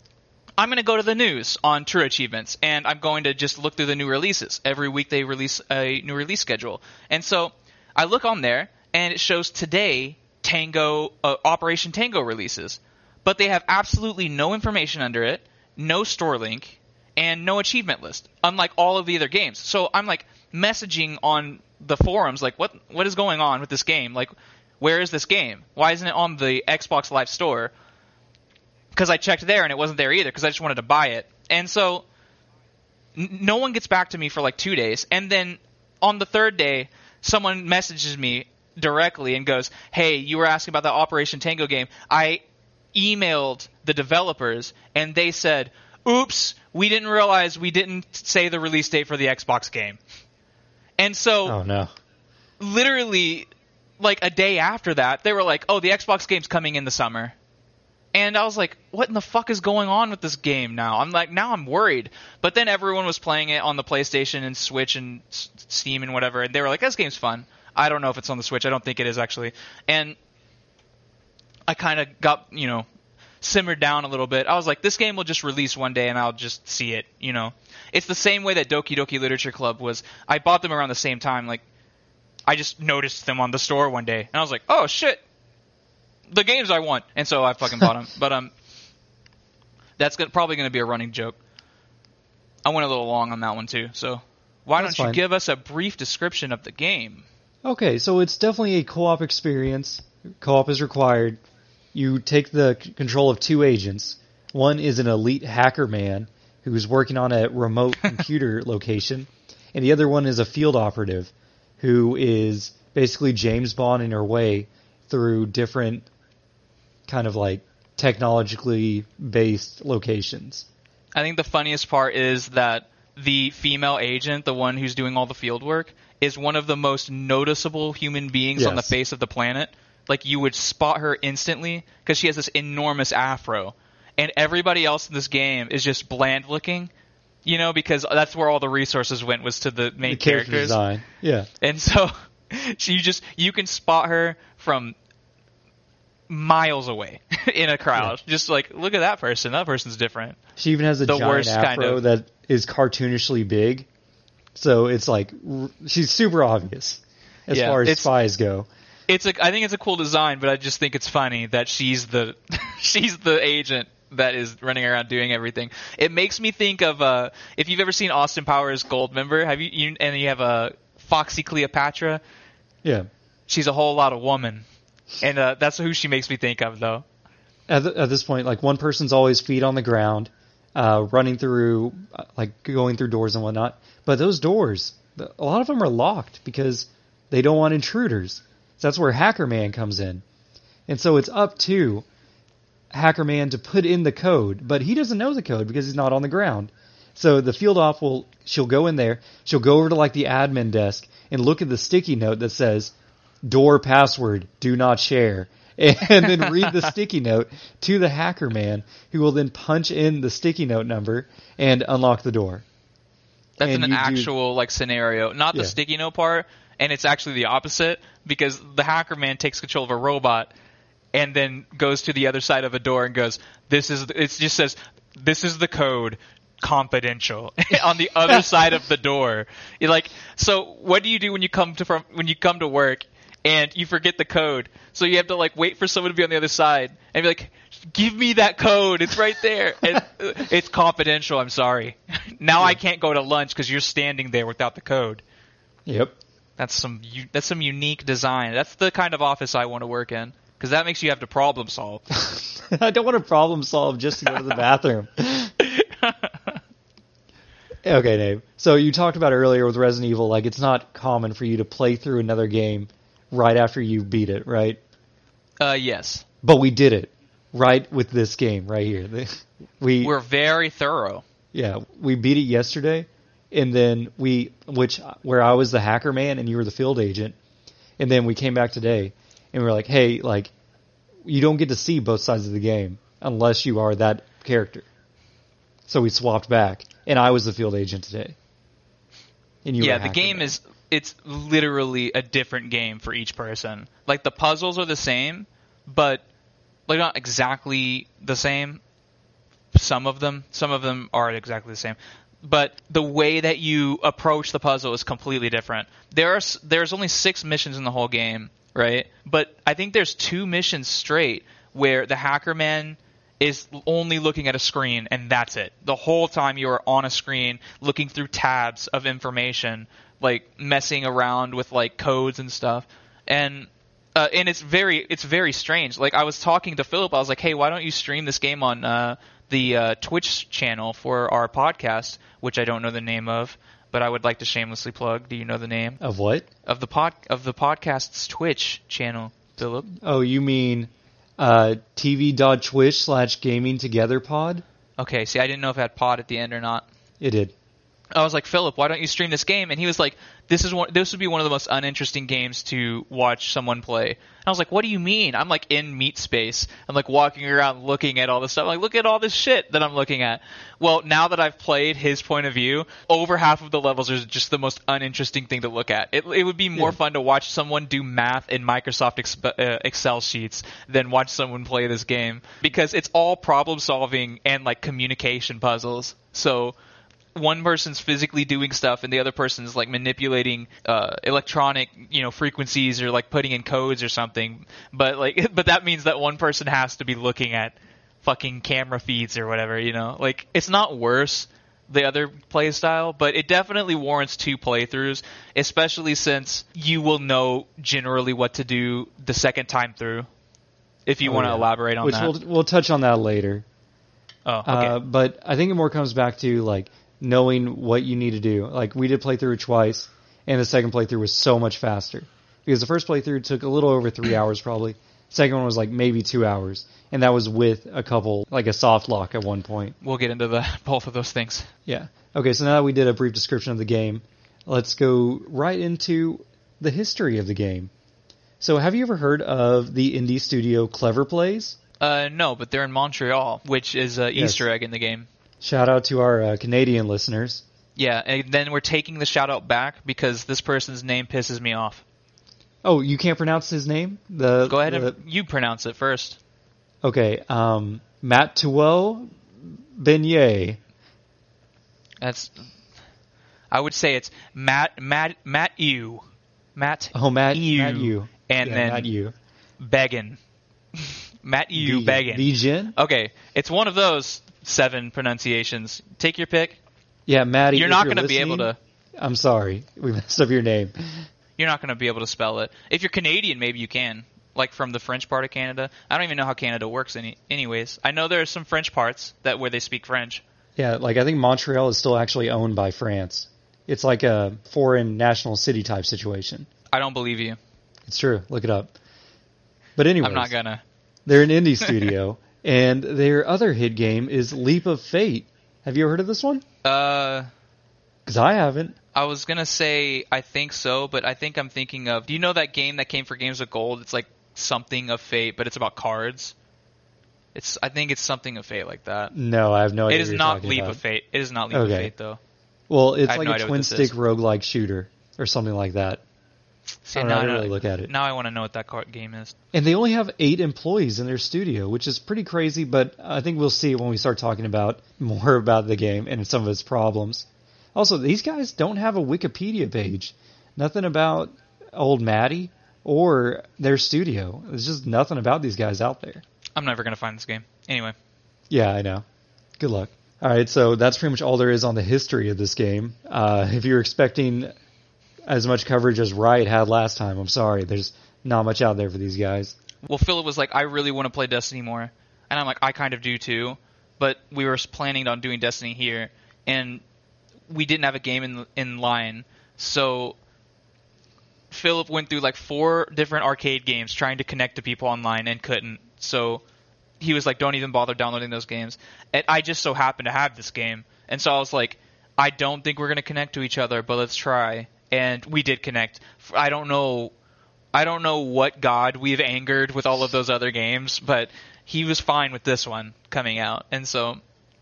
I'm going to go to the news on True Achievements, and I'm going to just look through the new releases. Every week they release a new release schedule, and so I look on there, and it shows today Tango uh, Operation Tango releases, but they have absolutely no information under it, no store link, and no achievement list. Unlike all of the other games, so I'm like messaging on the forums like what what is going on with this game? Like where is this game? Why isn't it on the Xbox Live Store? Because I checked there and it wasn't there either because I just wanted to buy it. And so n- no one gets back to me for like 2 days and then on the third day someone messages me directly and goes, "Hey, you were asking about the Operation Tango game. I emailed the developers and they said, "Oops, we didn't realize we didn't say the release date for the Xbox game." And so Oh no. literally like a day after that, they were like, "Oh, the Xbox game's coming in the summer." And I was like, "What in the fuck is going on with this game now?" I'm like, now I'm worried. But then everyone was playing it on the PlayStation and Switch and S- Steam and whatever, and they were like, "This game's fun." I don't know if it's on the Switch. I don't think it is actually. And I kind of got, you know, simmered down a little bit. I was like, this game will just release one day and I'll just see it, you know. It's the same way that Doki Doki Literature Club was. I bought them around the same time. Like, I just noticed them on the store one day and I was like, oh shit, the games I want, and so I fucking bought them. But um, that's gonna, probably going to be a running joke. I went a little long on that one too. So why That's don't you give us a brief description of the game? Okay, so it's definitely a co-op experience. Co-op is required. You take the c- control of two agents. One is an elite hacker man who's working on a remote computer location, and the other one is a field operative who is basically James Bond in her way through different kind of like technologically based locations. I think the funniest part is that the female agent, the one who's doing all the field work, is one of the most noticeable human beings on the face of the planet. Like you would spot her instantly because she has this enormous afro, and everybody else in this game is just bland looking. You know, because that's where all the resources went was to the main the character characters. design. Yeah. And so she you just you can spot her from miles away in a crowd. Just like look at that person. That person's different. She even has a The giant worst kind afro of- that is cartoonishly big. So it's like r- she's super obvious as Yeah, far as spies go. It's a I think it's a cool design, but I just think it's funny that she's the she's the agent that is running around doing everything. It makes me think of uh if you've ever seen Austin Powers Goldmember, have you, you and you have a Foxxy Cleopatra, Yeah. she's a whole lot of woman. And uh, that's who she makes me think of though. At, at this point, like one person's always feet on the ground, uh, running through, uh, like going through doors and whatnot. But those doors, a lot of them are locked because they don't want intruders. So that's where Hacker Man comes in. And so it's up to Hacker Man to put in the code, but he doesn't know the code because he's not on the ground. So the field off will, she'll go in there, she'll go over to like the admin desk and look at the sticky note that says, door password, do not share. And then read the sticky note to the hacker man who will then punch in the sticky note number and unlock the door. That's And an you do- actual like scenario, not the Yeah. sticky note part. And it's actually the opposite because the hacker man takes control of a robot and then goes to the other side of a door and goes, "This is." It just says, "This is the code." confidential on the other side of the door you're like so what do you do when you come to from when you come to work and you forget the code. So you have to like wait for someone to be on the other side and be like give me that code. It's right there. And, uh, it's confidential. I'm sorry. Now i can't go to lunch because you're standing there without the code. Yep. that's some that's some unique design. That's the kind of office i want to work in because that makes you have to problem solve. I don't want to problem solve just to go to the bathroom. okay, Dave. So you talked about earlier with Resident Evil, like it's not common for you to play through another game right after you beat it, right? uh yes But we did it right with this game right here. We we're very thorough yeah, we beat it yesterday, and then we which where I was the hacker man and you were the field agent, and then we came back today and we were like, hey, like you don't get to see both sides of the game unless you are that character. So we swapped back, and I was the field agent today. And you yeah, were the game man. is it's literally a different game for each person. Like the puzzles are the same, but like not exactly the same. Some of them, some of them are exactly the same, but the way that you approach the puzzle is completely different. There are there's only six missions in the whole game, right? But I think there's two missions straight where the hacker man is only looking at a screen and that's it. The whole time you are on a screen looking through tabs of information, like messing around with like codes and stuff. And uh, and it's very it's very strange. Like I was talking to Philip, I was like, "Hey, why don't you stream this game on uh, the uh, Twitch channel for our podcast, which I don't know the name of, but I would like to shamelessly plug. Do you know the name Of what? of the pod of the podcast's Twitch channel, Philip? Oh, you mean uh, tv.twitch slash gaming together pod? Okay, see, I didn't know if it had pod at the end or not. It did. I was like, Philip, why don't you stream this game? And he was like, this is one, this would be one of the most uninteresting games to watch someone play. And I was like, what do you mean? I'm like in meat space. I'm like walking around looking at all this stuff. I'm like, look at all this shit that I'm looking at. Well, now that I've played his point of view, over half of the levels are just the most uninteresting thing to look at. It, it would be more Yeah. fun to watch someone do math in Microsoft exp- uh, Excel sheets than watch someone play this game because it's all problem solving and like communication puzzles. So one person's physically doing stuff and the other person's like manipulating uh, electronic you know frequencies or like putting in codes or something but like but that means that one person has to be looking at fucking camera feeds or whatever you know like it's not worse the other play style but it definitely warrants two playthroughs especially since you will know generally what to do the second time through if you Oh, want to yeah. elaborate on Which that we'll we'll touch on that later. oh okay Uh, but I think it more comes back to like knowing what you need to do. Like we did playthrough it twice, and the second playthrough was so much faster because the first playthrough took a little over three hours probably. Second one was like maybe two hours, and that was with a couple like a soft lock at one point. we'll get into the both of those things Yeah. Okay, so now that we did a brief description of the game, let's go right into the history of the game. So, have you ever heard of the indie studio Clever Plays? Uh, no, but they're in Montreal, which is a Yes. Easter egg in the game. Shout out to our uh, Canadian listeners. Yeah, and then we're taking the shout out back because this person's name pisses me off. Oh, you can't pronounce his name? The Go ahead the- and you pronounce it first. Okay, um, Matt Tuo Beignet. That's. I would say it's Matt Matt Matt you, Matt Oh, Matt, you, Matt and Yeah, then Matt you. Beggin. Matt you. Beggin. Vegan? Okay, it's one of those seven pronunciations. Take your pick. Yeah, Maddie. You're not going to be able to. I'm sorry. We messed up your name. You're not going to be able to spell it. If you're Canadian, maybe you can. Like from the French part of Canada. I don't even know how Canada works any anyways. I know there are some French parts that where they speak French. Yeah, like I think Montreal is still actually owned by France. It's like a foreign national city type situation. I don't believe you. It's true. Look it up. But anyway, I'm not gonna. they're an indie studio, and their other hit game is Leap of Fate. Have you heard of this one? Uh, Because I haven't. I was gonna say I think so, but I think I'm thinking of. Do you know that game that came for Games of Gold? It's like something of Fate, but it's about cards. It's. I think it's something of Fate like that. No, I have no idea. It is not Leap about. of Fate. It is not Leap of Fate though. Well, it's like no a twin stick roguelike shooter or something like that. See, I now I really look at it. Now I want to know what that card game is. And they only have eight employees in their studio, which is pretty crazy, but I think we'll see when we start talking about more about the game and some of its problems. Also, these guys don't have a Wikipedia page. Nothing about old Maddie or their studio. There's just nothing about these guys out there. I'm never gonna find this game. Anyway, Yeah, I know. Good luck. All right, so that's pretty much all there is on the history of this game. Uh, if you're expecting as much coverage as Riot had last time, I'm sorry. There's not much out there for these guys. well, Philip was like, I really want to play Destiny more, and I'm like, I kind of do too, but we were planning on doing Destiny here, and we didn't have a game in in line, so Philip went through like four different arcade games trying to connect to people online and couldn't. So he was like, "Don't even bother downloading those games." And I just so happened to have this game, and so I was like, "I don't think we're gonna connect to each other, but let's try." And we did connect. I don't know, I don't know what god we've angered with all of those other games, but he was fine with this one coming out, and so,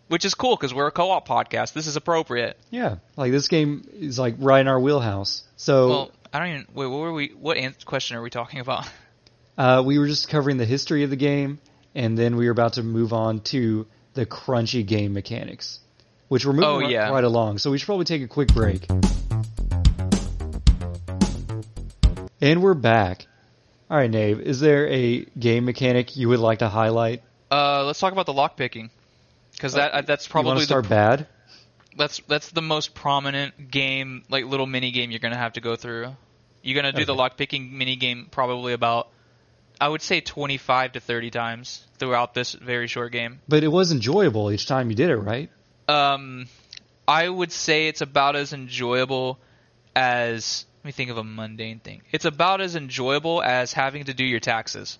which is cool because we're a co-op podcast. This is appropriate. Yeah, like this game is like right in our wheelhouse. So Well, I don't even wait. What were we? What an- question are we talking about? uh, we were just covering the history of the game, and then we were about to move on to the crunchy game mechanics, which we're moving Oh, yeah. right along. So we should probably take a quick break. And we're back. All right, Nave. Is there a game mechanic you would like to highlight? Uh, let's talk about the lock picking, because that uh, that's probably to start the bad? that's that's the most prominent game, like little mini game you're gonna have to go through. You're gonna do the Okay. lock picking mini game probably about, I would say 25 to 30 times throughout this very short game. But it was enjoyable each time you did it, right? Um, I would say it's about as enjoyable as let me think of a mundane thing. It's about as enjoyable as having to do your taxes.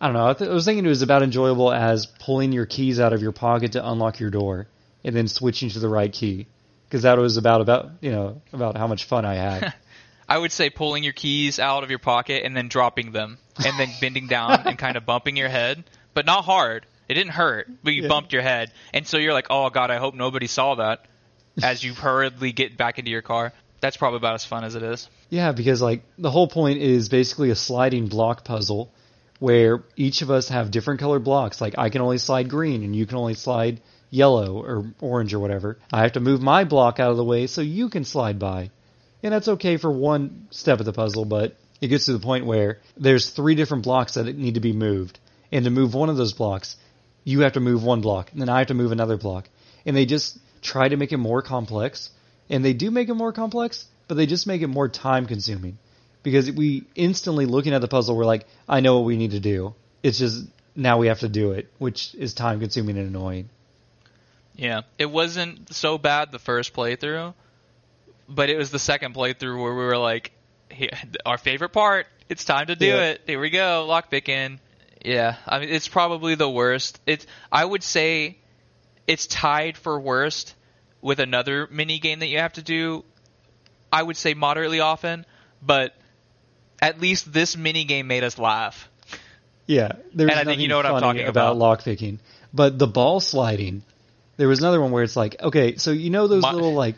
I don't know. I, th- I was thinking it was about enjoyable as pulling your keys out of your pocket to unlock your door and then switching to the right key. Because that was about about you know about how much fun I had. I would say pulling your keys out of your pocket and then dropping them, and then bending down and kind of bumping your head, but not hard. It didn't hurt, but you Yeah. bumped your head, and so you're like, "Oh God, I hope nobody saw that." As you hurriedly get back into your car, that's probably about as fun as it is. Yeah, because like the whole point is basically a sliding block puzzle where each of us have different colored blocks. Like I can only slide green and you can only slide yellow or orange or whatever. I have to move my block out of the way so you can slide by. And that's okay for one step of the puzzle, but it gets to the point where there's three different blocks that need to be moved. And to move one of those blocks, you have to move one block, and then I have to move another block. And they just try to make it more complex, and they do make it more complex, but they just make it more time consuming. Because we instantly looking at the puzzle, we're like, I know what we need to do. It's just now we have to do it, which is time consuming and annoying. Yeah, it wasn't so bad the first playthrough, but it was the second playthrough where we were like, "Here- our favorite part. It's time to do Yeah. it. Here we go, lockpick in. Yeah, I mean it's probably the worst. It's I would say it's tied for worst with another mini game that you have to do. I would say moderately often, but at least this mini game made us laugh. Yeah, there's And I think you know what I'm talking about about. lock picking, but the ball sliding. There was another one where it's like, okay, so you know those My- little like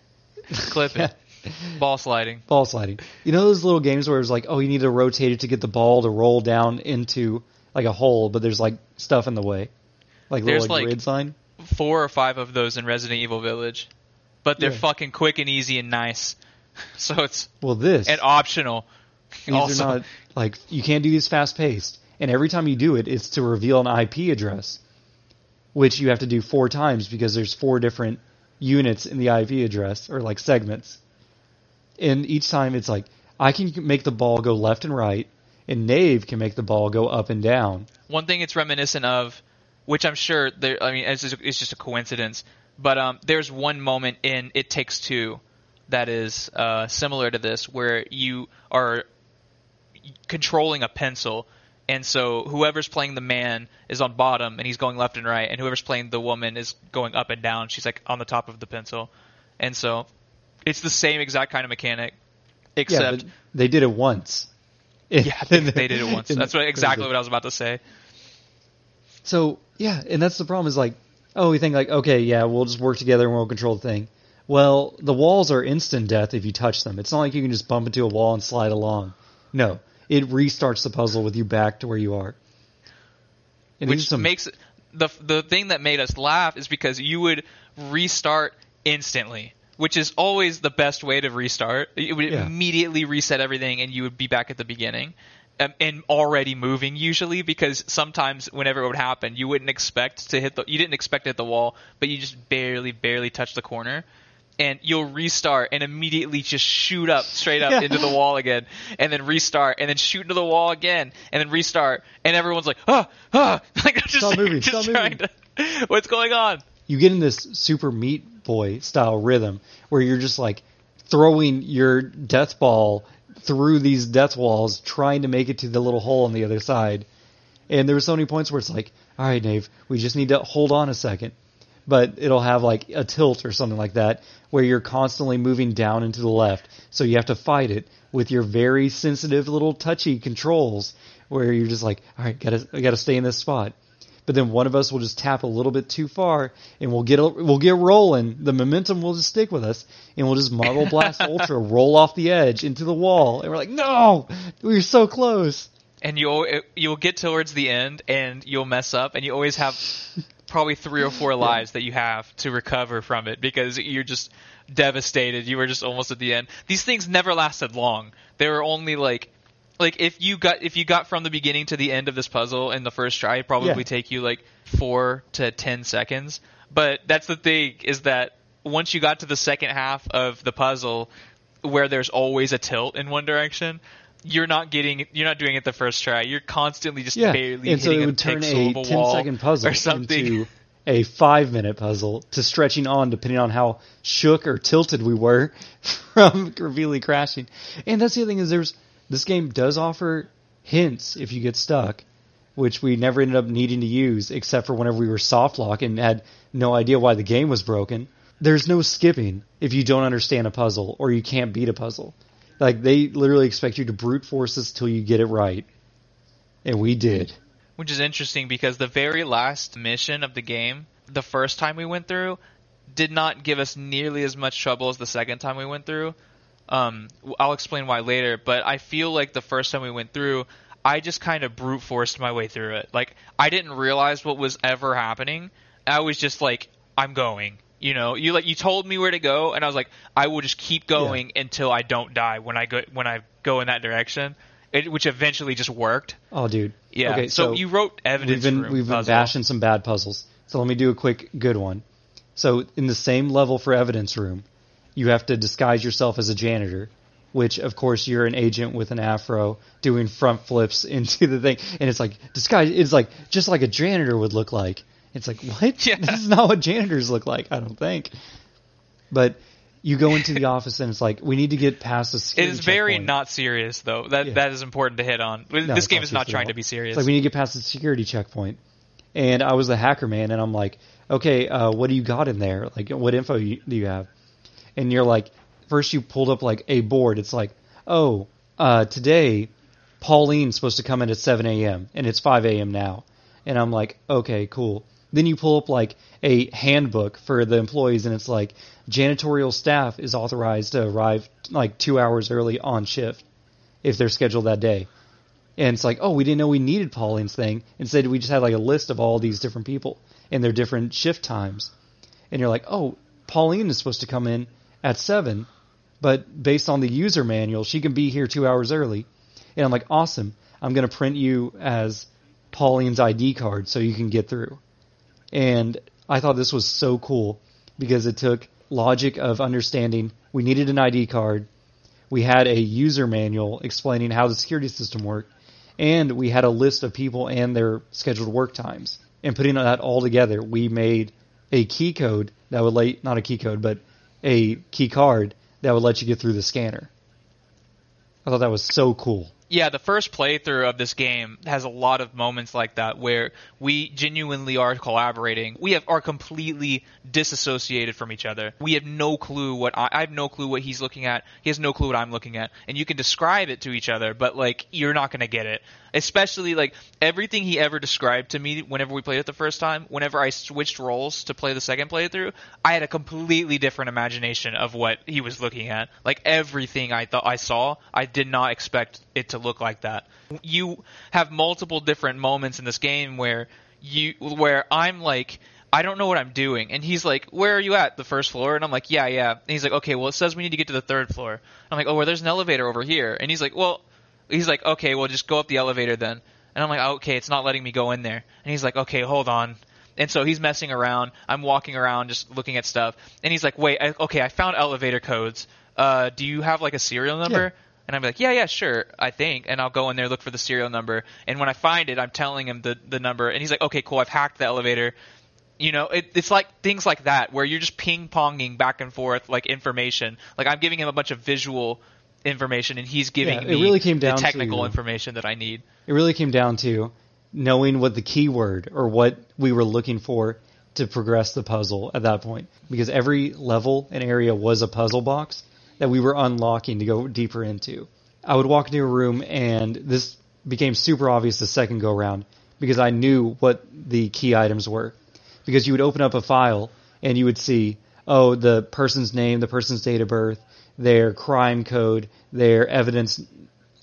Clip it. Ball sliding. ball sliding. You know those little games where it's like, oh, you need to rotate it to get the ball to roll down into like a hole, but there's like stuff in the way, like little There's, like, like- grid sign. Four or five of those in Resident Evil Village, but they're Yeah. fucking quick and easy and nice. So it's Well, this and optional. these also, are not like you can't do these fast paced, and every time you do it, it's to reveal an IP address, which you have to do four times because there's four different units in the IP address or like segments, and each time it's like I can make the ball go left and right, and Nave can make the ball go up and down. one thing it's reminiscent of, which I'm sure there. I mean, it's just, it's just a coincidence, but um, there's one moment in It Takes Two that is uh, similar to this, where you are controlling a pencil. And so whoever's playing the man is on bottom and he's going left and right, and whoever's playing the woman is going up and down. She's like on the top of the pencil, and so it's the same exact kind of mechanic, except but they did it once. yeah, they, they did it once. That's what, exactly what I was about to say. So yeah, and that's the problem is like, oh, we think like, okay, yeah, we'll just work together and we'll control the thing. Well, the walls are instant death if you touch them. It's not like you can just bump into a wall and slide along. No, it restarts the puzzle with you back to where you are. And which some, makes the the thing that made us laugh is because you would restart instantly, which is always the best way to restart. It would Yeah. immediately reset everything, and you would be back at the beginning. And already moving usually because sometimes whenever it would happen you wouldn't expect to hit the you didn't expect to hit the wall but you just barely barely touch the corner. And you'll restart and immediately just shoot up straight up Yeah. into the wall again and then restart and then shoot into the wall again and then restart. And everyone's like ah ah like just, Stop moving, just stop trying to what's going on? You get in this super meat boy style rhythm where you're just like throwing your death ball through these death walls trying to make it to the little hole on the other side. And there were so many points where it's like all right Dave we just need to hold on a second. But it'll have like a tilt or something like that where you're constantly moving down and to the left. So you have to fight it with your very sensitive little touchy controls where you're just like all right gotta I gotta stay in this spot but then one of us will just tap a little bit too far and we'll get a, we'll get rolling. The momentum will just stick with us and we'll just Marble Blast Ultra roll off the edge into the wall and we're like, "No! We were so close." and you'll you'll get towards the end and you'll mess up and you always have probably three or four lives that you have to recover from it because you're just devastated you were just almost at the end these things never lasted long they were only like like if you got if you got from the beginning to the end of this puzzle in the first try, it'd probably Yeah. take you like four to ten seconds. But that's the thing is that once you got to the second half of the puzzle, where there's always a tilt in one direction, you're not getting you're not doing it the first try. You're constantly just Yeah, barely and so hitting it a would turn pixel a of a 10 wall second puzzle or something. into a five minute puzzle to stretching on depending on how shook or tilted we were from really crashing. And that's the other thing is there's this game does offer hints if you get stuck, which we never ended up needing to use except for whenever we were soft lock and had no idea why the game was broken. There's no skipping if you don't understand a puzzle or you can't beat a puzzle. Like they literally expect you to brute force this till you get it right. And we did. which is interesting because the very last mission of the game, the first time we went through, did not give us nearly as much trouble as the second time we went through. Um, I'll explain why later, but I feel like the first time we went through, I just kind of brute forced my way through it. Like I didn't realize what was ever happening. I was just like, I'm going. You know, you like you told me where to go, and I was like, I will just keep going until I don't die when I go when I go in that direction. It, which eventually just worked. Oh, dude. Yeah. Okay, so, so you wrote evidence we've been room we've been bashing some bad puzzles. So let me do a quick good one. So in the same level for evidence room, you have to disguise yourself as a janitor, which of course you're an agent with an afro doing front flips into the thing, and it's like disguise. It's like just like a janitor would look like. It's like what? Yeah. This is not what janitors look like. I don't think. But you go into the office and it's like we need to get past the It is very checkpoint. not serious though. That Yeah. that is important to hit on. No, this game is not trying to be serious. It's like we need to get past the security checkpoint. And I was the hacker man, and I'm like, okay, uh, what do you got in there? Like, what info you, do you have? And you're like, first you pulled up like a board. It's like, oh, uh, today Pauline's supposed to come in at 7 a.m. and it's 5 a.m. now. And I'm like, okay, cool. Then you pull up like a handbook for the employees, and it's like janitorial staff is authorized to arrive like two hours early on shift if they're scheduled that day. And it's like, oh, we didn't know we needed Pauline's thing. Instead, we just had like a list of all these different people and their different shift times. And you're like, oh, Pauline is supposed to come in at seven, but based on the user manual, she can be here two hours early. And I'm like, awesome. I'm going to print you as Pauline's ID card so you can get through. And I thought this was so cool because it took logic of understanding we needed an ID card, we had a user manual explaining how the security system worked, and we had a list of people and their scheduled work times. And putting that all together, we made a key code that would let not a key code, but a key card that would let you get through the scanner. I thought that was so cool. Yeah, the first playthrough of this game has a lot of moments like that where we genuinely are collaborating. We have are completely disassociated from each other. We have no clue what I, I have no clue what he's looking at. He has no clue what I'm looking at, and you can describe it to each other, but like you're not gonna get it. Especially like everything he ever described to me whenever we played it the first time. Whenever I switched roles to play the second playthrough, I had a completely different imagination of what he was looking at. Like everything I thought I saw, I did not expect it to look like that. You have multiple different moments in this game where you where I'm like I don't know what I'm doing. And he's like, Where are you at? The first floor? And I'm like, Yeah, yeah. And he's like, Okay, well, it says we need to get to the third floor. I'm like, Oh, well, there's an elevator over here. And he's like, Well, he's like, Okay, well, just go up the elevator then. And I'm like, Okay, it's not letting me go in there. And he's like, Okay, hold on. And so he's messing around. I'm walking around just looking at stuff. And he's like, Wait, I, okay, I found elevator codes. Uh, do you have like a serial number? Yeah. And I'm like, yeah, yeah, sure, I think. And I'll go in there, look for the serial number. And when I find it, I'm telling him the, the number. And he's like, okay, cool, I've hacked the elevator. You know, it, it's like things like that where you're just ping ponging back and forth like information. Like I'm giving him a bunch of visual information, and he's giving Yeah, me really came down the technical to- information that I need. It really came down to knowing what the keyword or what we were looking for to progress the puzzle at that point. Because every level and area was a puzzle box that we were unlocking to go deeper into. I would walk into a room and this became super obvious the second go round because I knew what the key items were. Because you would open up a file and you would see, oh, the person's name, the person's date of birth, their crime code, their evidence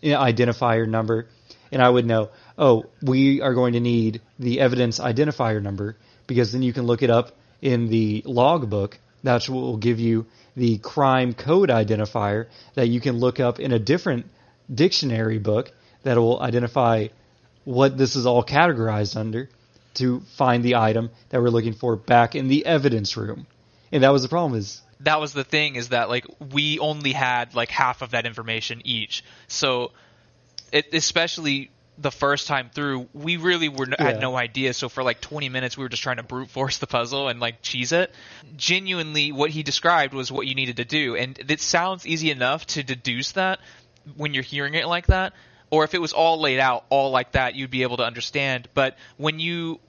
identifier number, and I would know, oh, we are going to need the evidence identifier number because then you can look it up in the logbook. That's what will give you the crime code identifier that you can look up in a different dictionary book that will identify what this is all categorized under to find the item that we're looking for back in the evidence room. And that was the problem is that was the thing is that like we only had like half of that information each. So it, especially the first time through, we really were Yeah. had no idea. So for like 20 minutes, we were just trying to brute force the puzzle and like cheese it. Genuinely, what he described was what you needed to do, and it sounds easy enough to deduce that when you're hearing it like that. Or if it was all laid out, all like that, you'd be able to understand. But when you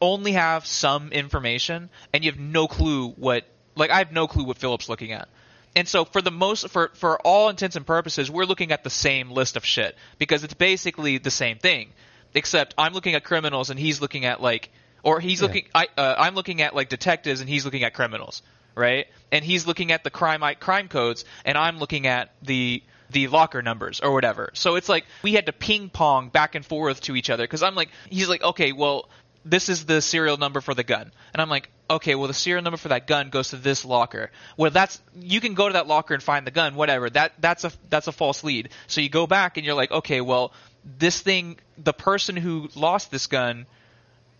only have some information and you have no clue what, like I have no clue what Philip's looking at. And so for the most for for all intents and purposes, we're looking at the same list of shit because it's basically the same thing, except I'm looking at criminals and he's looking at like or he's Yeah. looking I uh, I'm looking at like detectives and he's looking at criminals, right? And he's looking at the crime crime codes and I'm looking at the the locker numbers or whatever. So it's like we had to ping pong back and forth to each other because I'm like he's like okay, well this is the serial number for the gun. And I'm like, okay, well the serial number for that gun goes to this locker. Well, that's you can go to that locker and find the gun, whatever. That that's a that's a false lead. So you go back and you're like, okay, well this thing, the person who lost this gun,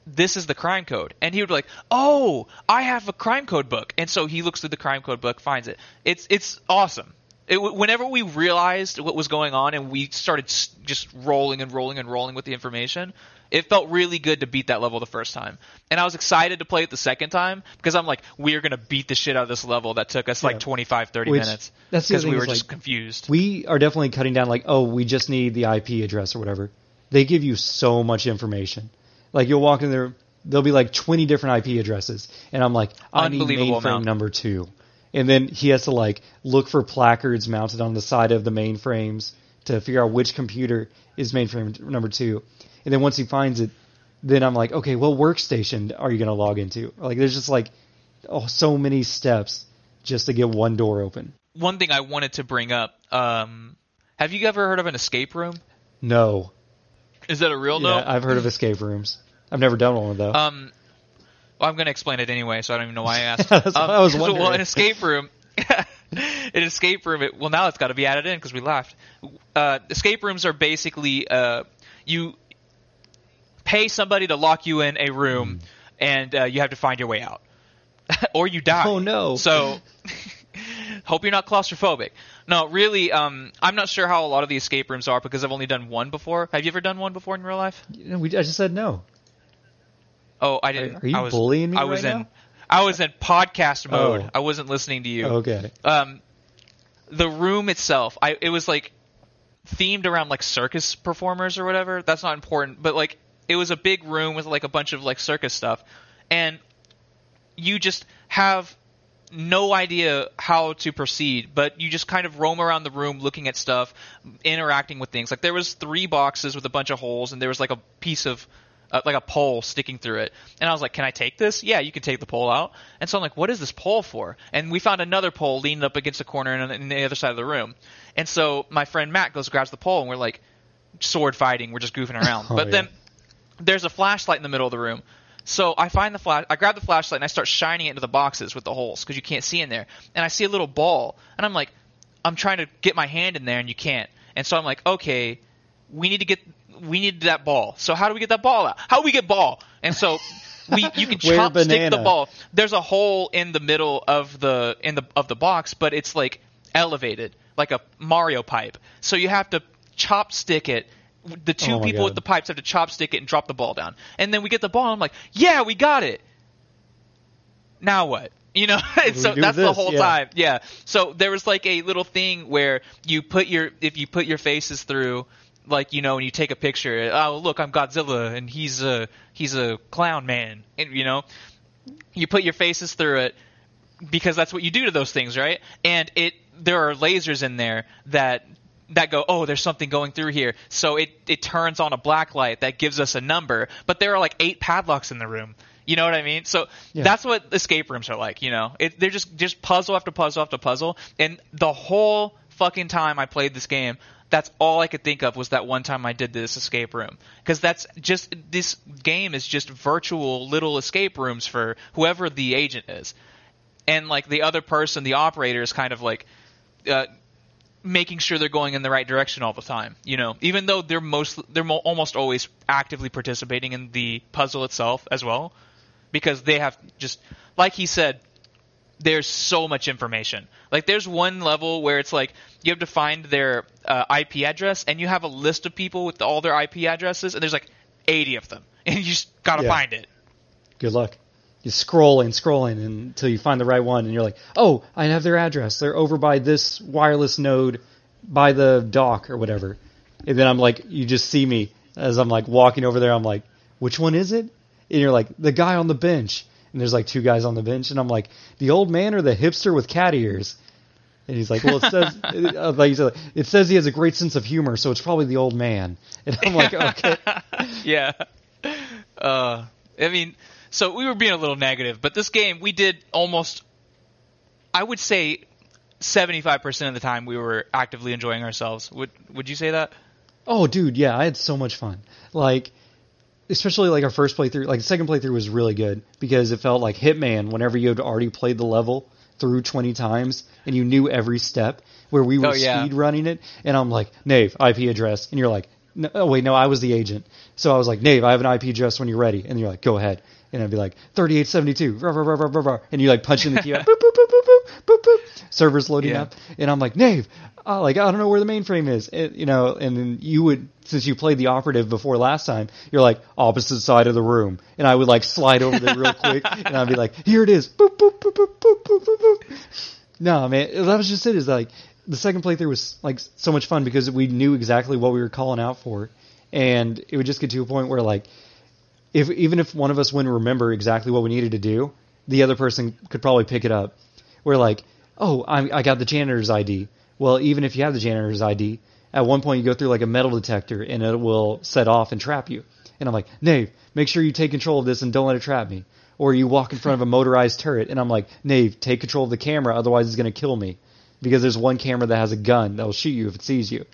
this is the crime code. And he would be like, oh, I have a crime code book. And so he looks through the crime code book, finds it. It's it's awesome. It, whenever we realized what was going on and we started just rolling and rolling and rolling with the information, it felt really good to beat that level the first time. And I was excited to play it the second time because I'm like, we're going to beat the shit out of this level that took us Yeah. like 25, 30 Which- minutes. that's because we were just like, confused. we are definitely cutting down like, oh, we just need the IP address or whatever. They give you so much information. Like you'll walk in there, there'll be like 20 different IP addresses, and I'm like, I need mainframe amount. number two, and then he has to like look for placards mounted on the side of the mainframes to figure out which computer is mainframe number two, and then once he finds it, then I'm like, okay, what workstation are you going to log into? Like there's just like oh, so many steps just to get one door open. One thing I wanted to bring up, um, have you ever heard of an escape room? No. Is that a real Yeah, I've heard of escape rooms. I've never done one though. Um, well, I'm going to explain it anyway, so I don't even know why I asked. What um, I was wondering. well, an escape room. an escape room. It, well, now it's got to be added in because we laughed. Uh, escape rooms are basically uh, you pay somebody to lock you in a room, Hmm. and uh, you have to find your way out, or you die. Oh, no. So. Hope you're not claustrophobic. No, really, um, I'm not sure how a lot of the escape rooms are because I've only done one before. Have you ever done one before in real life? I just said no. Oh, I didn't. are you I was, bullying me I was right in. now? I was in podcast mode. Oh. I wasn't listening to you. Okay. Um, the room itself, I it was like themed around like circus performers or whatever. That's not important, but like it was a big room with like a bunch of like circus stuff, and you just have no idea how to proceed, but you just kind of roam around the room looking at stuff, interacting with things. Like there was three boxes with a bunch of holes, and there was like a piece of uh, like a pole sticking through it. And I was like, "Can I take this?" Yeah, you can take the pole out. And so I'm like, "What is this pole for?" And we found another pole leaning up against a corner in, in the other side of the room. And so my friend Matt goes grabs the pole, and we're like sword fighting. We're just goofing around. Oh, but yeah. then there's a flashlight in the middle of the room. So I find the flash. I grab the flashlight and I start shining it into the boxes with the holes because you can't see in there. And I see a little ball, and I'm like, I'm trying to get my hand in there, and you can't. And so I'm like, okay, we need to get, we need that ball. So how do we get that ball out? How do we get ball? And so we, you can Where chopstick the ball. There's a hole in the middle of the in the of the box, but it's like elevated, like a Mario pipe. So you have to chopstick it. The two Oh people God. with the pipes have to chopstick it and drop the ball down. And then we get the ball. And I'm like, yeah, we got it. Now what? You know, and so that's with the whole Yeah. time. Yeah. So there was like a little thing where you put your if you put your faces through like you know when you take a picture oh look i'm godzilla and he's a he's a clown man and you know you put your faces through it because that's what you do to those things right? And it there are lasers in there that that go oh there's something going through here. So it it turns on a black light that gives us a number but there are like eight padlocks in the room. You know what i mean? So Yeah. that's what escape rooms are like you know? It, they're just just puzzle after puzzle after puzzle and the whole fucking time i played this game that's all I could think of was that one time I did this escape room. Because that's just this game is just virtual little escape rooms for whoever the agent is, and like the other person, the operator is kind of like, uh, making sure they're going in the right direction all the time. You know, even though they're most they're mo- almost always actively participating in the puzzle itself as well, because they have just like he said, there's so much information. Like there's one level where it's like you have to find their uh, IP address, and you have a list of people with all their IP addresses, and there's like 80 of them, and you just gotta Yeah. find it. Good luck. You scroll and scrolling until you find the right one, and you're like, "Oh, I have their address. They're over by this wireless node, by the dock or whatever." And then I'm like, you just see me as I'm like walking over there. I'm like, "Which one is it?" And you're like, "The guy on the bench." And there's like two guys on the bench, and I'm like, "The old man or the hipster with cat ears?" And he's like, "Well, it says like he said, it says he has a great sense of humor, so it's probably the old man." And I'm like, "Okay." yeah. Uh, I mean, so we were being a little negative, but this game we did almost, I would say, seventy-five percent of the time we were actively enjoying ourselves. Would Would you say that? Oh, dude, yeah, I had so much fun. Like, especially like our first playthrough, like the second playthrough was really good because it felt like Hitman. Whenever you had already played the level through twenty times and you knew every step, where we were Oh, yeah. speed running it, and I'm like, Nave, IP address, and you're like, no, oh wait, no, I was the agent, so I was like, Nave, I have an IP address when you're ready, and you're like, go ahead. And I'd be like, 3872, rah, rah, rah, rah, rah, rah, and you like punch in the key, boop, boop, boop, boop, boop. Server's loading Yeah. up, and I'm like, Nave, uh, like I don't know where the mainframe is, it, you know. And then you would, since you played the operative before last time, you're like opposite side of the room, and I would like slide over there real quick, and I'd be like, here it is, boop boop boop boop boop boop boop. boop. No, man, that was just it. Is like the second playthrough was like so much fun because we knew exactly what we were calling out for, and it would just get to a point where like if even if one of us wouldn't remember exactly what we needed to do, the other person could probably pick it up. We're like, oh, I, I got the janitor's ID. Well, even if you have the janitor's ID, at one point you go through like a metal detector and it will set off and trap you. And I'm like, Nave, make sure you take control of this and don't let it trap me. Or you walk in front of a motorized turret and I'm like, Nave, take control of the camera, otherwise it's going to kill me. Because there's one camera that has a gun that will shoot you if it sees you.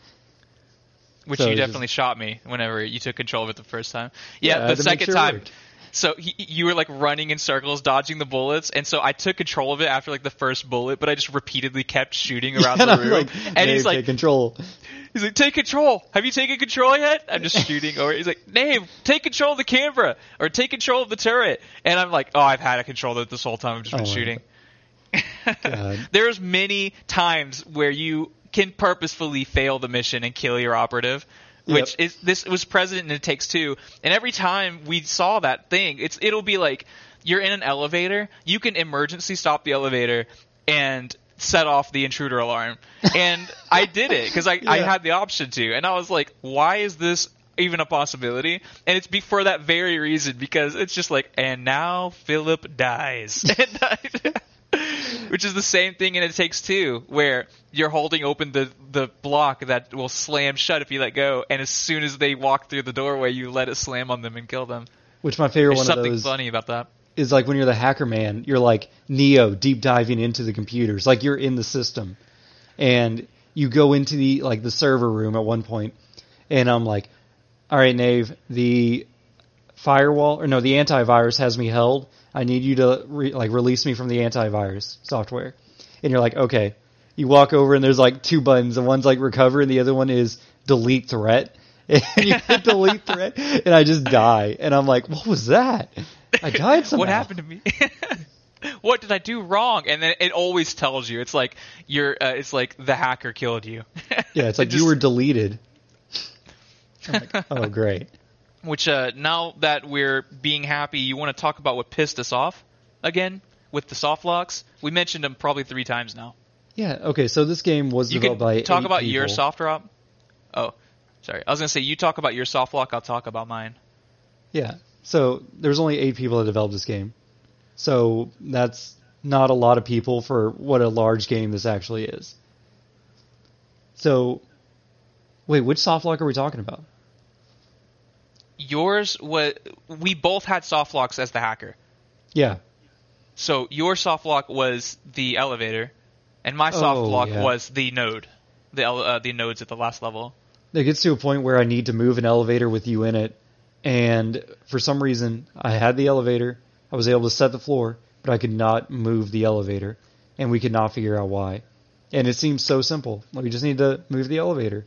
Which So you it's just- definitely shot me whenever you took control of it the first time. Yeah, Yeah, the second sure time. worked. So he, you were like running in circles, dodging the bullets, and so I took control of it after like the first bullet, but I just repeatedly kept shooting around and the room. like, and Nave, he's like, take control. He's like, take control. Have you taken control yet? I'm just shooting. Or he's like, Nave, take control of the camera or take control of the turret. And I'm like, oh, I've had a control of it this whole time. I've just been Oh shooting. There's many times where you can purposefully fail the mission and kill your operative. Which Yep. is this was present in It Takes Two, and every time we saw that thing, it's it'll be like you're in an elevator, you can emergency stop the elevator and set off the intruder alarm, and I did it because I I had the option to, and I was like, why is this even a possibility? And it's be for that very reason because it's just like, and now Philip dies. Which is the same thing in It Takes Two, where you're holding open the the block that will slam shut if you let go, and as soon as they walk through the doorway, you let it slam on them and kill them. Which my favorite There's one of something those funny about that. is like when you're the hacker man, you're like Neo deep diving into the computers, like you're in the system, and you go into the like the server room at one point, and I'm like, all right, Nave, the firewall or no, the antivirus has me held. I need you to re- like release me from the antivirus software, and you're like, okay. You walk over and there's like two buttons, and one's like recover, and the other one is delete threat. And you hit delete threat, and I just die, and I'm like, what was that? I died somehow. what happened to me? what did I do wrong? And then it always tells you. It's like you're. Uh, it's like the hacker killed you. Yeah, it's like It you were deleted. I'm like, oh, great. Which uh, now that we're being happy, you want to talk about what pissed us off again with the soft locks? We mentioned them probably three times now. Yeah, okay, so this game was You developed by talk about your soft drop. Oh, sorry. I was gonna say you talk about your soft lock. I'll talk about mine. Yeah, so there's only eight people that developed this game. So that's not a lot of people for what a large game this actually is. So, wait, which soft lock are we talking about? Yours was we both had soft locks as the hacker. Yeah, So your soft lock was the elevator, and my soft Oh, lock yeah. was the node, the uh, the nodes at the last level. it gets to a point where I need to move an elevator with you in it, and for some reason, I had the elevator, I was able to set the floor, but I could not move the elevator, and we could not figure out why. and it seems so simple. Like we just need to move the elevator.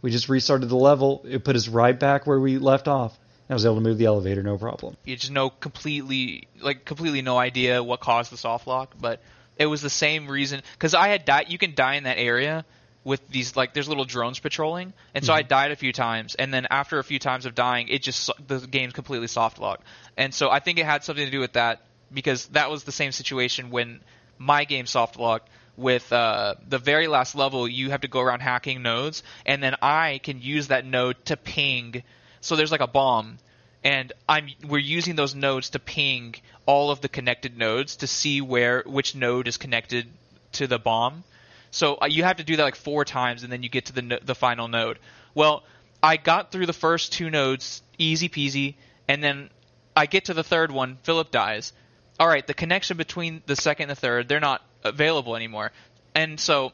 We just restarted the level. It put us right back where we left off. I was able to move the elevator, no problem. You just know completely, like completely no idea what caused the soft lock, but it was the same reason. Because I had died. You can die in that area with these like there's little drones patrolling, and so I mm-hmm. died a few times, and then after a few times of dying, it just the game's completely soft locked, and so I think it had something to do with that because that was the same situation when my game soft locked with uh, the very last level, you have to go around hacking nodes, and then I can use that node to ping. So there's like a bomb, and I'm we're using those nodes to ping all of the connected nodes to see where which node is connected to the bomb. So uh, you have to do that like four times, and then you get to the the final node. Well, I got through the first two nodes easy peasy, and then I get to the third one. Philip dies. All right, the connection between the second and the third, they're not available anymore. And so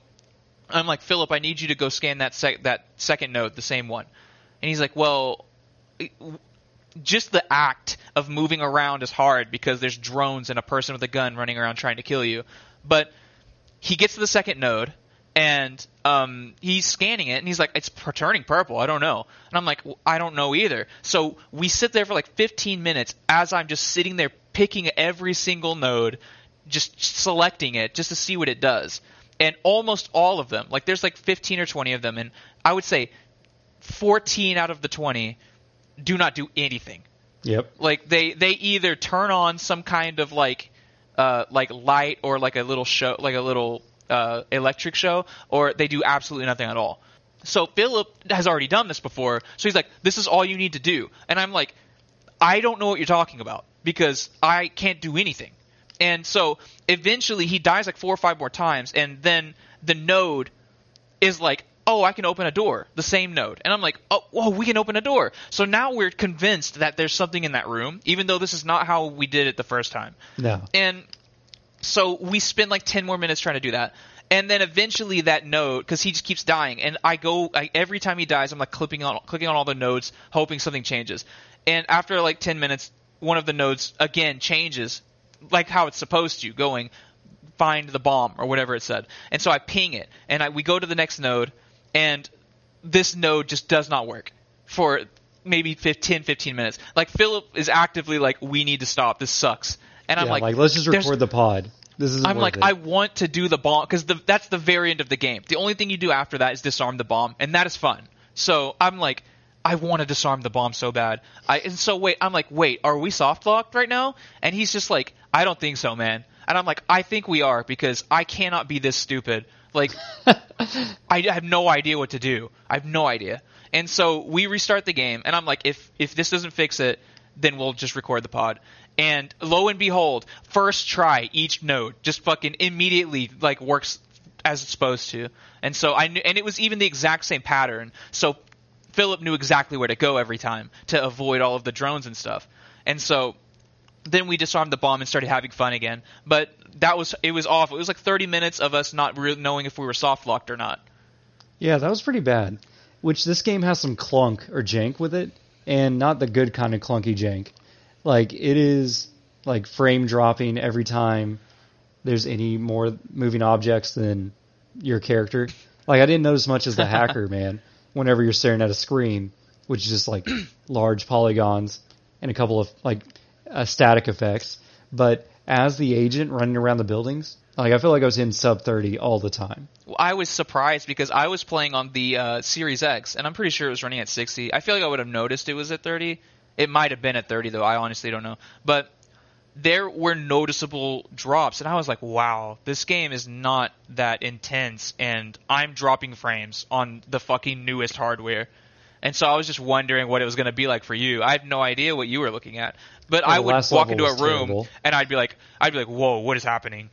I'm like, Philip, I need you to go scan that sec- that second node, the same one. And he's like, well, just the act of moving around is hard because there's drones and a person with a gun running around trying to kill you. But he gets to the second node and um, he's scanning it and he's like, it's turning purple. I don't know. And I'm like, "Well, I don't know either. So we sit there for like 15 minutes as I'm just sitting there picking every single node, just selecting it just to see what it does. And almost all of them, like there's like 15 or 20 of them, and I would say 14 out of the 20 do not do anything Yep. like they they either turn on some kind of like uh like light or like a little show like a little uh electric show or they do absolutely nothing at all so philip has already done this before so he's like this is all you need to do and i'm like i don't know what you're talking about because i can't do anything and so eventually he dies like four or five more times and then the node is like, oh, I can open a door, the same node. And I'm like, oh, whoa, we can open a door. So now we're convinced that there's something in that room, even though this is not how we did it the first time. No. And so we spend like 10 more minutes trying to do that. And then eventually that node, because he just keeps dying, and I go I, every time he dies, I'm like clipping on, clicking on all the nodes, hoping something changes. And after like 10 minutes, one of the nodes again changes, like how it's supposed to, going find the bomb or whatever it said. And so I ping it, and I, we go to the next node, and this node just does not work for maybe 15, 15 minutes. Like Philip is actively like, we need to stop. This sucks. And I'm like, like, let's just record the pod. This is. I'm like, I want to do the bomb because that's the very end of the game. The only thing you do after that is disarm the bomb, and that is fun. So I'm like, I want to disarm the bomb so bad. I and so wait, I'm like, wait, are we soft locked right now? And he's just like, I don't think so, man. And I'm like, I think we are because I cannot be this stupid. Like, I have no idea what to do. I have no idea. And so we restart the game, and I'm like, if if this doesn't fix it, then we'll just record the pod. And lo and behold, first try each node just fucking immediately like works as it's supposed to. And so I knew, and it was even the exact same pattern. So Philip knew exactly where to go every time to avoid all of the drones and stuff. And so then we disarmed the bomb and started having fun again. But that was it was awful. It was like 30 minutes of us not really knowing if we were soft locked or not. Yeah, that was pretty bad. Which this game has some clunk or jank with it, and not the good kind of clunky jank. Like it is like frame dropping every time there's any more moving objects than your character. Like I didn't notice much as the hacker, man. Whenever you're staring at a screen, which is just like large polygons and a couple of like uh, static effects, but as the agent running around the buildings, like I feel like I was in sub 30 all the time. I was surprised because I was playing on the uh, Series X, and I'm pretty sure it was running at 60. I feel like I would have noticed it was at 30. It might have been at 30 though. I honestly don't know, but there were noticeable drops, and I was like, "Wow, this game is not that intense." And I'm dropping frames on the fucking newest hardware, and so I was just wondering what it was going to be like for you. I had no idea what you were looking at, but Yeah, I would walk into a room terrible. and I'd be like, I'd be like, "Whoa, what is happening?"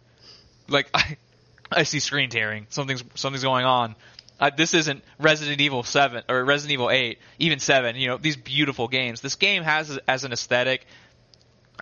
Like I, I see screen tearing. Something's something's going on. Uh, this isn't Resident Evil Seven or Resident Evil Eight, even Seven. You know these beautiful games. This game has as an aesthetic.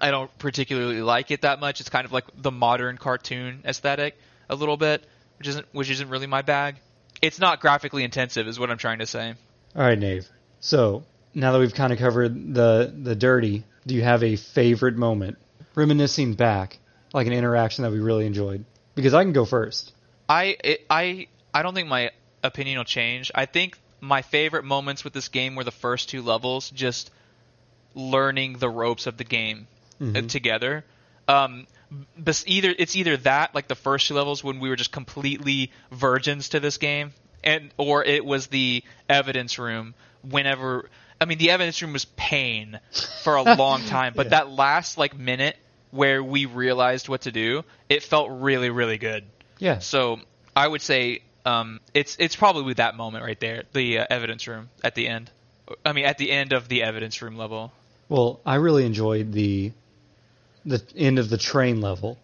I don't particularly like it that much. It's kind of like the modern cartoon aesthetic a little bit, which isn't which isn't really my bag. It's not graphically intensive, is what I'm trying to say. All right, Nave. So now that we've kind of covered the the dirty, do you have a favorite moment, reminiscing back, like an interaction that we really enjoyed? Because I can go first. I it, I I don't think my opinion will change. I think my favorite moments with this game were the first two levels, just learning the ropes of the game uh, together. Um, bes- either it's either that, like the first two levels when we were just completely virgins to this game, and or it was the evidence room. Whenever I mean, the evidence room was pain for a long time, but Yeah. that last like minute where we realized what to do, it felt really really good. Yeah. So I would say um, it's it's probably with that moment right there, the uh, evidence room at the end. I mean, at the end of the evidence room level. Well, I really enjoyed the the end of the train level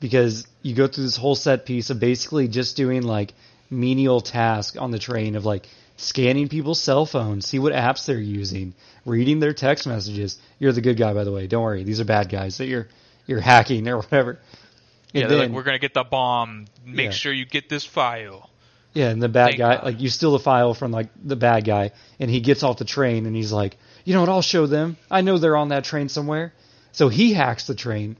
because you go through this whole set piece of basically just doing like menial task on the train of like scanning people's cell phones, see what apps they're using, reading their text messages. You're the good guy, by the way. Don't worry; these are bad guys that you're you're hacking or whatever. Yeah, And they're then- like, we're gonna get the bomb. Make Yeah. sure you get this file. Yeah, and the bad Thank guy, God. like you steal the file from like the bad guy, and he gets off the train, and he's like, you know what? I'll show them. I know they're on that train somewhere. So he hacks the train,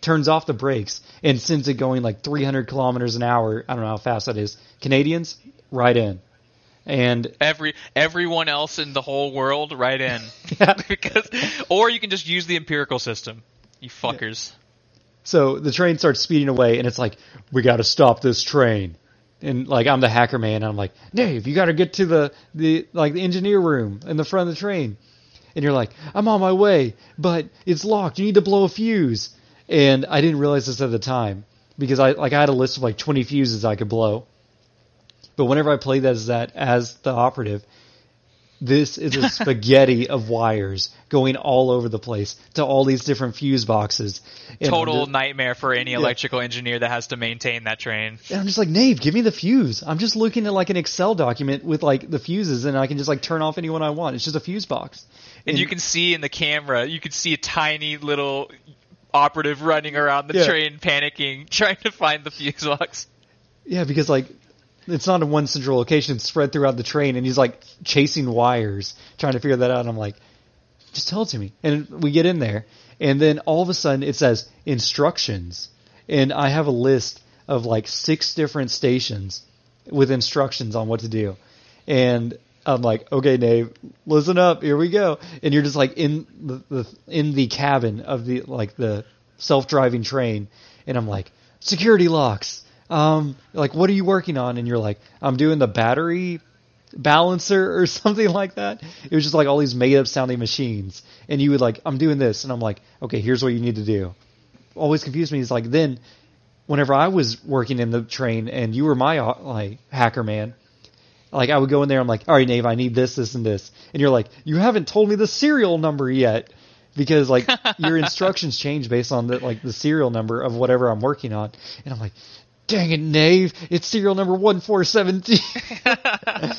turns off the brakes, and sends it going like 300 kilometers an hour. I don't know how fast that is. Canadians, right in, and Every everyone else in the whole world, right in. Yeah. because, or you can just use the empirical system. You fuckers. So the train starts speeding away, and it's like, we got to stop this train. And like I'm the hacker man, and I'm like, Dave, you got to get to the the like the engineer room in the front of the train. And you're like, I'm on my way, but it's locked. You need to blow a fuse. And I didn't realize this at the time because I like I had a list of like 20 fuses I could blow. But whenever I played that as that as the operative, this is a spaghetti of wires going all over the place to all these different fuse boxes. And Total just- nightmare for any electrical engineer that has to maintain that train. and I'm just like, Nave, give me the fuse. I'm just looking at like an Excel document with like the fuses, and I can just like turn off anyone I want. It's just a fuse box. And you can see in the camera, you can see a tiny little operative running around the Yeah. train, panicking, trying to find the fuse box. yeah, because like it's not in one central location; it's spread throughout the train, and he's like chasing wires, trying to figure that out. And I'm like, just tell it to me. And we get in there, and then all of a sudden it says instructions, and I have a list of like six different stations with instructions on what to do, and I'm like, okay, Dave, listen up, here we go. And you're just like in the, the in the cabin of the like the self-driving train, and I'm like, security locks. Um, like, what are you working on? And you're like, I'm doing the battery balancer or something like that. It was just like all these made up sounding machines, and you would like, I'm doing this, and I'm like, okay, here's what you need to do. Always confused me is like then, whenever I was working in the train and you were my like hacker man, like I would go in there, I'm like, all right, Nave, I need this, this, and this, and you're like, you haven't told me the serial number yet. Because like your instructions change based on the like the serial number of whatever I'm working on, and I'm like, dang it, Nave, it's serial number one four seventeen. And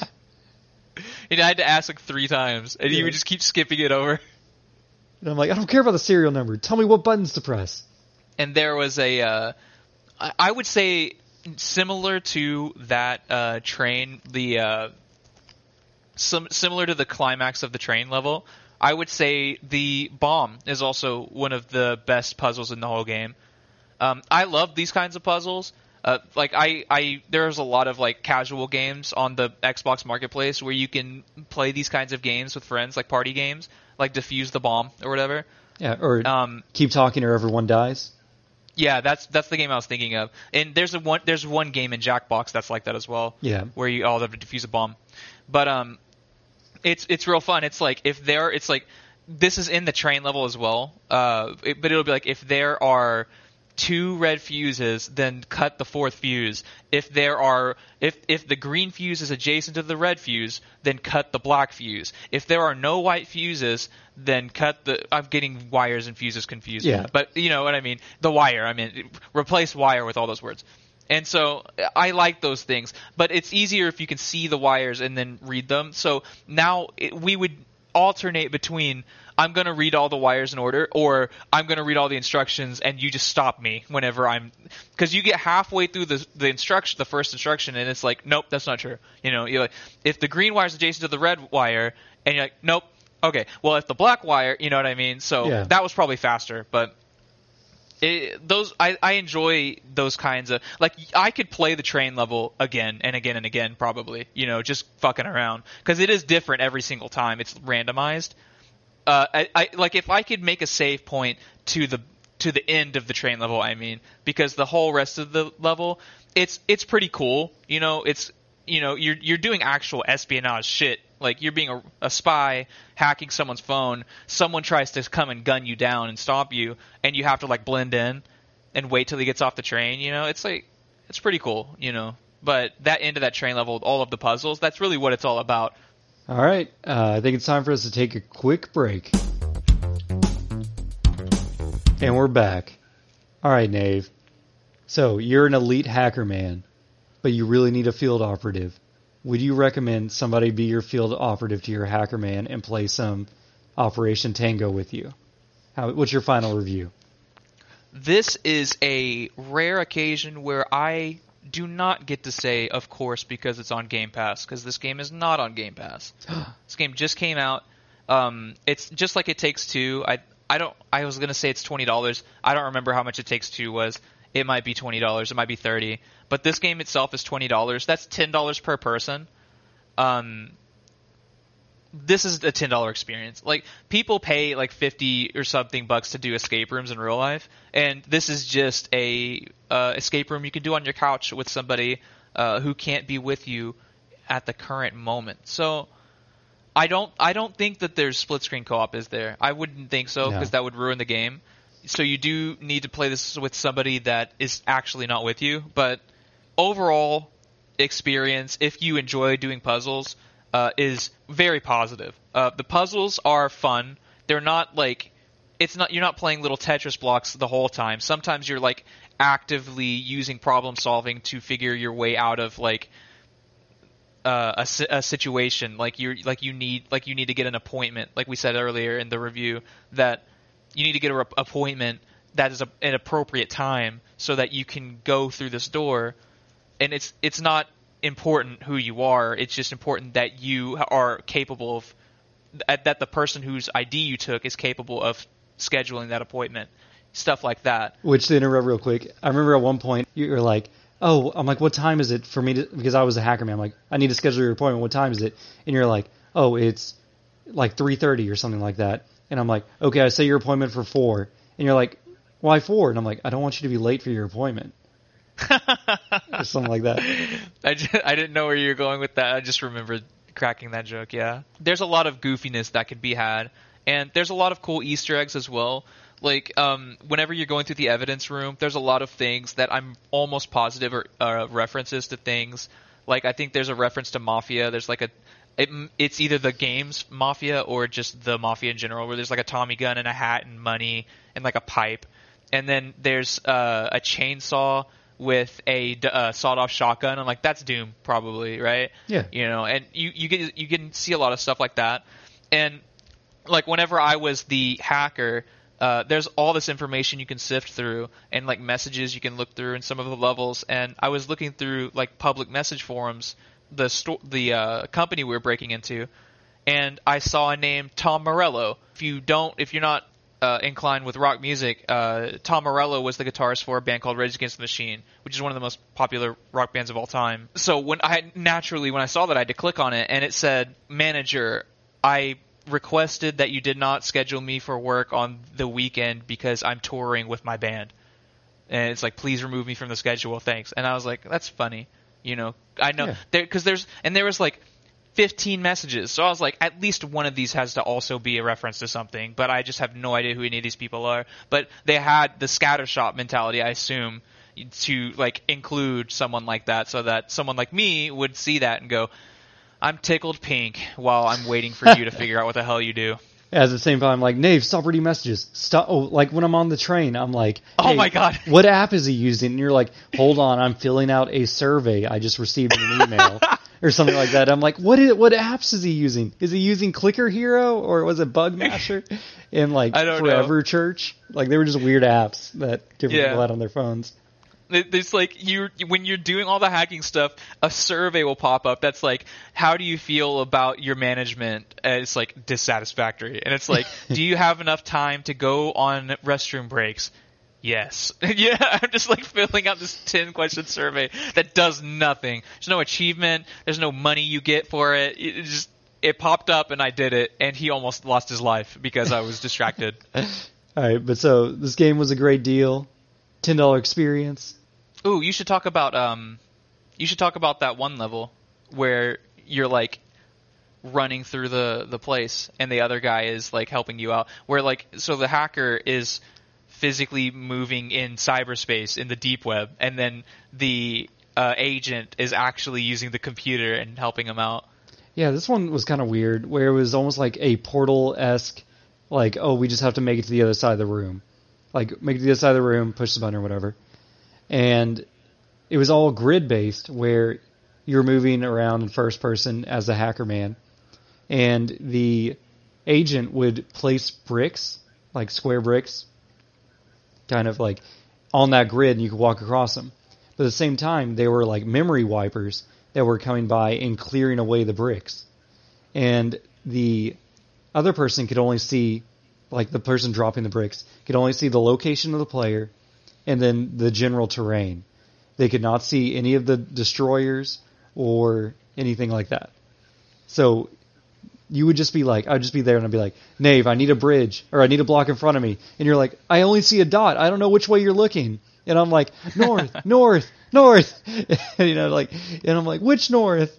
I had to ask like three times, and Yeah. you would just keep skipping it over. And I'm like, I don't care about the serial number. Tell me what buttons to press. and there was a uh, I- would say similar to that uh, train the uh, sim- similar to the climax of the train level I would say the bomb is also one of the best puzzles in the whole game um, I love these kinds of puzzles uh, like I, I there's a lot of like casual games on the Xbox marketplace where you can play these kinds of games with friends like party games like defuse the bomb or whatever Yeah, or um, keep talking or everyone dies. yeah, that's that's the game I was thinking of. And there's a one there's one game in Jackbox that's like that as well. Yeah. Where you all have to defuse a bomb. But um it's it's real fun. It's like if there it's like this is in the train level as well. Uh it, but it'll be like if there are two red fuses, then cut the fourth fuse. If there are if if the green fuse is adjacent to the red fuse, then cut the black fuse. If there are no white fuses, then cut the I'm getting wires and fuses confused. Yeah. But you know what I mean? The wire, I mean replace wire with all those words. And so I like those things, but it's easier if you can see the wires and then read them. So now it, we would alternate between I'm going to read all the wires in order or I'm going to read all the instructions and you just stop me whenever I'm cuz you get halfway through the the instruction the first instruction and it's like nope that's not true. You know, you're like if the green wire is adjacent to the red wire and you're like nope. Okay. Well, if the black wire, you know what I mean? So Yeah. that was probably faster, but it, those I, I enjoy those kinds of like I could play the train level again and again and again probably you know just fucking around because it is different every single time it's randomized. Uh, I, I like if I could make a save point to the to the end of the train level. I mean because the whole rest of the level it's it's pretty cool. You know it's you know you're you're doing actual espionage shit like you're being a, a, spy hacking someone's phone someone tries to come and gun you down and stop you and you have to like blend in and wait till he gets off the train you know it's like it's pretty cool you know but that end of that train level all of the puzzles that's really what it's all about all right uh, i think it's time for us to take a quick break and we're back all right nave so you're an elite hacker man but you really need a field operative, would you recommend somebody be your field operative to your hacker man and play some Operation Tango with you? How, what's your final review? This is a rare occasion where I do not get to say, of course, because it's on Game Pass, because this game is not on Game Pass. this game just came out. Um, it's just like It Takes Two. I I don't. I was gonna say it's twenty dollars. I don't remember how much It Takes Two was. It might be twenty dollars. It might be thirty. But this game itself is twenty dollars. That's ten dollars per person. Um, this is a ten dollar experience. Like people pay like fifty or something bucks to do escape rooms in real life, and this is just a uh, escape room you can do on your couch with somebody uh, who can't be with you at the current moment. So. I don't. I don't think that there's split screen co-op. Is there? I wouldn't think so because no. that would ruin the game. So you do need to play this with somebody that is actually not with you. But overall experience, if you enjoy doing puzzles, uh, is very positive. Uh, the puzzles are fun. They're not like it's not you're not playing little Tetris blocks the whole time. Sometimes you're like actively using problem solving to figure your way out of like uh, a, a situation. Like you like you need like you need to get an appointment. Like we said earlier in the review that you need to get an appointment that is a, an appropriate time so that you can go through this door and it's it's not important who you are. It's just important that you are capable of that the person whose ID you took is capable of scheduling that appointment. Stuff like that. Which to interrupt real quick, I remember at one point you were like, "Oh, I'm like, what time is it for me to?" Because I was a hacker man. I'm like, "I need to schedule your appointment. What time is it?" And you're like, "Oh, it's like 3:30 or something like that." And I'm like, "Okay, I set your appointment for four. And you're like, "Why four? And I'm like, "I don't want you to be late for your appointment." Or something like that. I, just, I didn't know where you were going with that. I just remembered cracking that joke. Yeah, there's a lot of goofiness that can be had, and there's a lot of cool Easter eggs as well. Like um, whenever you're going through the evidence room, there's a lot of things that I'm almost positive are references to things. Like I think there's a reference to Mafia. There's like a it, it's either the game's Mafia or just the Mafia in general, where there's like a Tommy gun and a hat and money and like a pipe, and then there's uh, a chainsaw with a uh, sawed-off shotgun. I'm like, that's Doom, probably, right? Yeah. You know, and you you get you can see a lot of stuff like that, and like whenever I was the hacker. Uh, there's all this information you can sift through and like messages you can look through in some of the levels and i was looking through like public message forums the sto- the uh, company we were breaking into and i saw a name tom morello if you don't if you're not uh, inclined with rock music, uh, Tom Morello was the guitarist for a band called Rage Against the Machine, which is one of the most popular rock bands of all time. So when I naturally when I saw that I had to click on it and it said manager, I requested that you did not schedule me for work on the weekend because I'm touring with my band. And it's like please remove me from the schedule, thanks. And I was like that's funny. You know, I know yeah. there because there's and there was like 15 messages. So I was like, at least one of these has to also be a reference to something, but I just have no idea who any of these people are. But they had the scattershot mentality, I assume, to like include someone like that so that someone like me would see that and go, I'm tickled pink while I'm waiting for you to figure out what the hell you do. At the same time, I'm like Nave, stop reading messages. Stop. Oh, like when I'm on the train, I'm like, oh my god, what app is he using? And you're like, hold on, I'm filling out a survey. I just received an email or something like that. I'm like, what is, what apps is he using? Is he using Clicker Hero or was it Bugmasher? And like I don't Forever know. Church, like they were just weird apps that different yeah. people had on their phones. It's like you when you're doing all the hacking stuff, a survey will pop up that's like, "How do you feel about your management?" And it's like dissatisfactory, and it's like, "Do you have enough time to go on restroom breaks?" Yes. yeah, I'm just like filling out this 10 question survey that does nothing. There's no achievement, there's no money you get for it. It just it popped up and I did it and he almost lost his life because I was distracted. All right, but so this game was a great deal. Ten dollar experience. Ooh, you should talk about um you should talk about that one level where you're like running through the the place and the other guy is like helping you out. Where like so the hacker is physically moving in cyberspace in the deep web and then the uh, agent is actually using the computer and helping him out. Yeah, this one was kind of weird, where it was almost like a portal esque, like oh, we just have to make it to the other side of the room, like make it to the other side of the room, push the button or whatever, and it was all grid based, where you're moving around in first person as a hacker man, and the agent would place bricks, like square bricks, kind of like on that grid, and you could walk across them. But at the same time, they were like memory wipers that were coming by and clearing away the bricks. And the other person could only see, like the person dropping the bricks, could only see the location of the player and then the general terrain. They could not see any of the destroyers or anything like that. So you would just be like, I'd just be there and I'd be like, Nave, I need a bridge or I need a block in front of me. And you're like, I only see a dot. I don't know which way you're looking. And I'm like, north, north, north. you know, like, and I'm like, which north?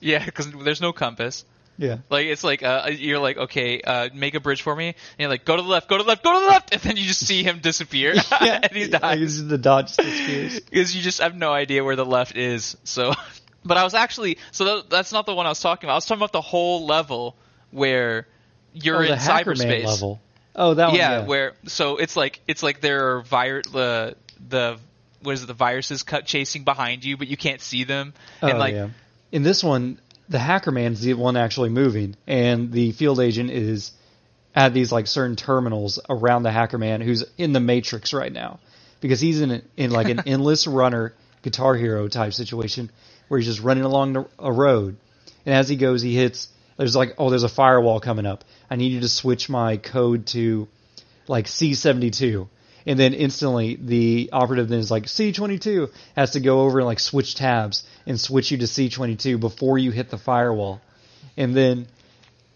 Yeah, because there's no compass. Yeah. Like it's like uh, you're like okay, uh, make a bridge for me, and you're like go to the left, go to the left, go to the left, and then you just see him disappear, yeah. and he dies the dot just disappears. because you just have no idea where the left is. So, but I was actually so that, that's not the one I was talking about. I was talking about the whole level where you're oh, in the Hacker Man cyberspace. level. Oh, that one. yeah, Yeah, where so it's like it's like there are vir- the the what is it the viruses cut chasing behind you, but you can't see them, Oh, and like yeah. In this one, the hacker man's the one actually moving, and the field agent is at these like certain terminals around the hacker man who's in the matrix right now because he's in in like an endless runner guitar hero type situation where he's just running along the, a road. And as he goes he hits there's like oh there's a firewall coming up. I need you to switch my code to like c72 and then instantly the operative then is like c22 has to go over and like switch tabs and switch you to c22 before you hit the firewall. And then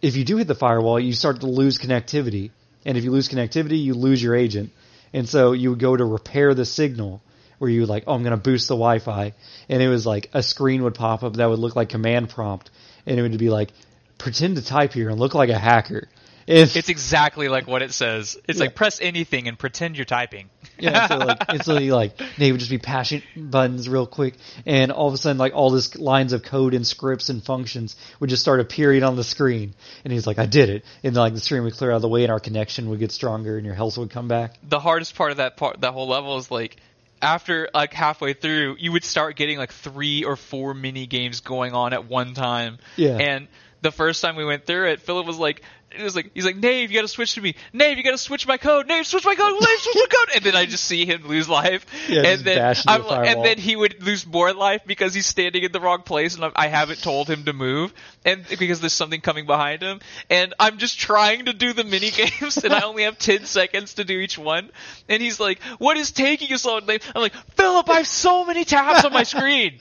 if you do hit the firewall, you start to lose connectivity. And if you lose connectivity, you lose your agent. And so you would go to repair the signal where you like, oh, I'm going to boost the Wi-Fi. And it was like a screen would pop up that would look like command prompt. And it would be like, pretend to type here and look like a hacker. If, it's exactly like what it says. It's Yeah. like press anything and pretend you're typing. yeah, so like instantly like they would just be passing buttons real quick, and all of a sudden like all this lines of code and scripts and functions would just start appearing on the screen, and he's like, "I did it," and like the screen would clear out of the way, and our connection would get stronger, and your health would come back. the hardest part of that part that whole level is like after like halfway through you would start getting like three or four mini games going on at one time Yeah. and the first time we went through it philip was like it was like he's like Nave, you gotta switch to me. Nave, you gotta switch my code. Nave, switch my code. Nave, switch my code. And then I just see him lose life. Yeah, and then I'm the and then he would lose more life because he's standing in the wrong place, and I I haven't told him to move, and because there's something coming behind him, and I'm just trying to do the mini games, and I only have ten seconds to do each one, and he's like, "What is taking you so long?" I'm like, "Philip, I have so many tabs on my screen."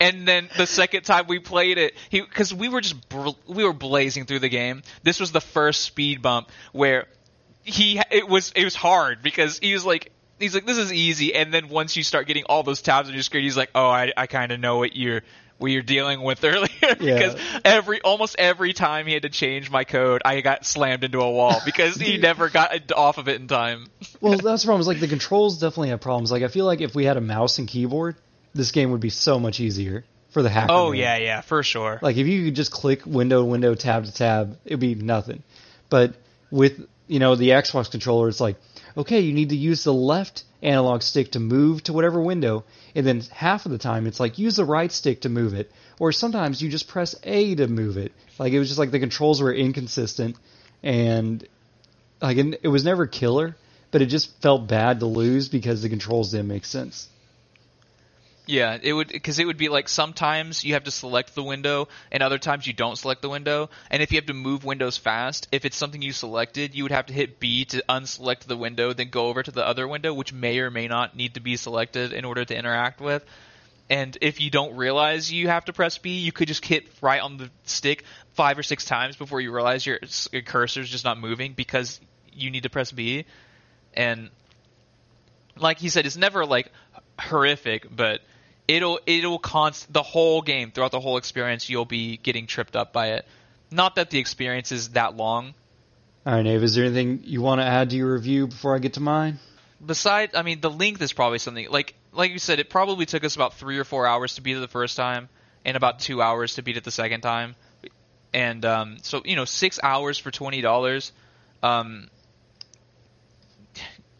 And then the second time we played it, he because we were just br- we were blazing through the game. This was the first speed bump where he it was it was hard because he was like he's like this is easy, and then once you start getting all those tabs on your screen, he's like, oh, I I kind of know what you're what you're dealing with earlier because every almost every time he had to change my code, I got slammed into a wall because he never got off of it in time. Well, that's the problem. Is like the controls definitely have problems. Like I feel like if we had a mouse and keyboard, this game would be so much easier for the hacker. Oh man. yeah, yeah, for sure. Like if you could just click window to window, tab to tab, it'd be nothing. But with you know the Xbox controller, it's like okay, you need to use the left analog stick to move to whatever window, and then half of the time it's like use the right stick to move it, or sometimes you just press A to move it. Like it was just like the controls were inconsistent, and like it was never killer, but it just felt bad to lose because the controls didn't make sense. Yeah, it would because it would be like sometimes you have to select the window and other times you don't select the window. And if you have to move windows fast, if it's something you selected, you would have to hit B to unselect the window, then go over to the other window, which may or may not need to be selected in order to interact with. And if you don't realize you have to press B, you could just hit right on the stick five or six times before you realize your, your is just not moving because you need to press B. And like he said, it's never like horrific, but it'll it'll const the whole game throughout the whole experience. You'll be getting tripped up by it. Not that the experience is that long. All right, Nave. Is there anything you want to add to your review before I get to mine? Besides, I mean, the length is probably something like like you said. It probably took us about three or four hours to beat it the first time, and about two hours to beat it the second time. And um, so you know, six hours for twenty dollars. Um,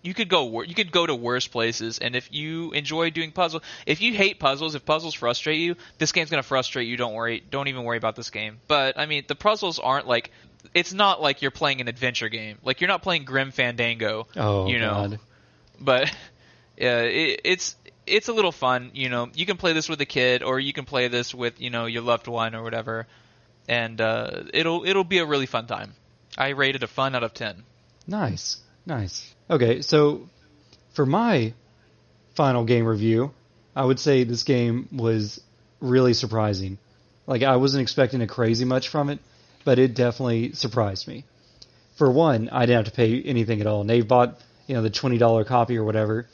you could go you could go to worse places and if you enjoy doing puzzles if you hate puzzles if puzzles frustrate you this game's going to frustrate you don't worry don't even worry about this game. But i mean the puzzles aren't like it's not like you're playing an adventure game. Like you're not playing grim fandango Oh, you know? God. but yeah it, it's it's a little fun you know? You can play this with a kid or you can play this with you know your loved one or whatever. And uh, it'll it'll be a really fun time. I rated a fun out of 10 Nice, nice. Okay, so for my final game review, I would say this game was really surprising. Like I wasn't expecting a crazy much from it, but it definitely surprised me. For one, I didn't have to pay anything at all. Nave bought, you know, the twenty dollar copy or whatever,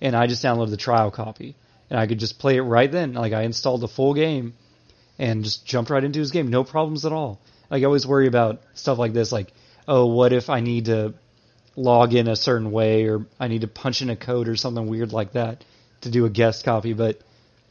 and I just downloaded the trial copy, and I could just play it right then. Like I installed the full game, and just jumped right into his game, no problems at all. Like I always worry about stuff like this, like oh, what if I need to log in a certain way or I need to punch in a code or something weird like that to do a guest copy, but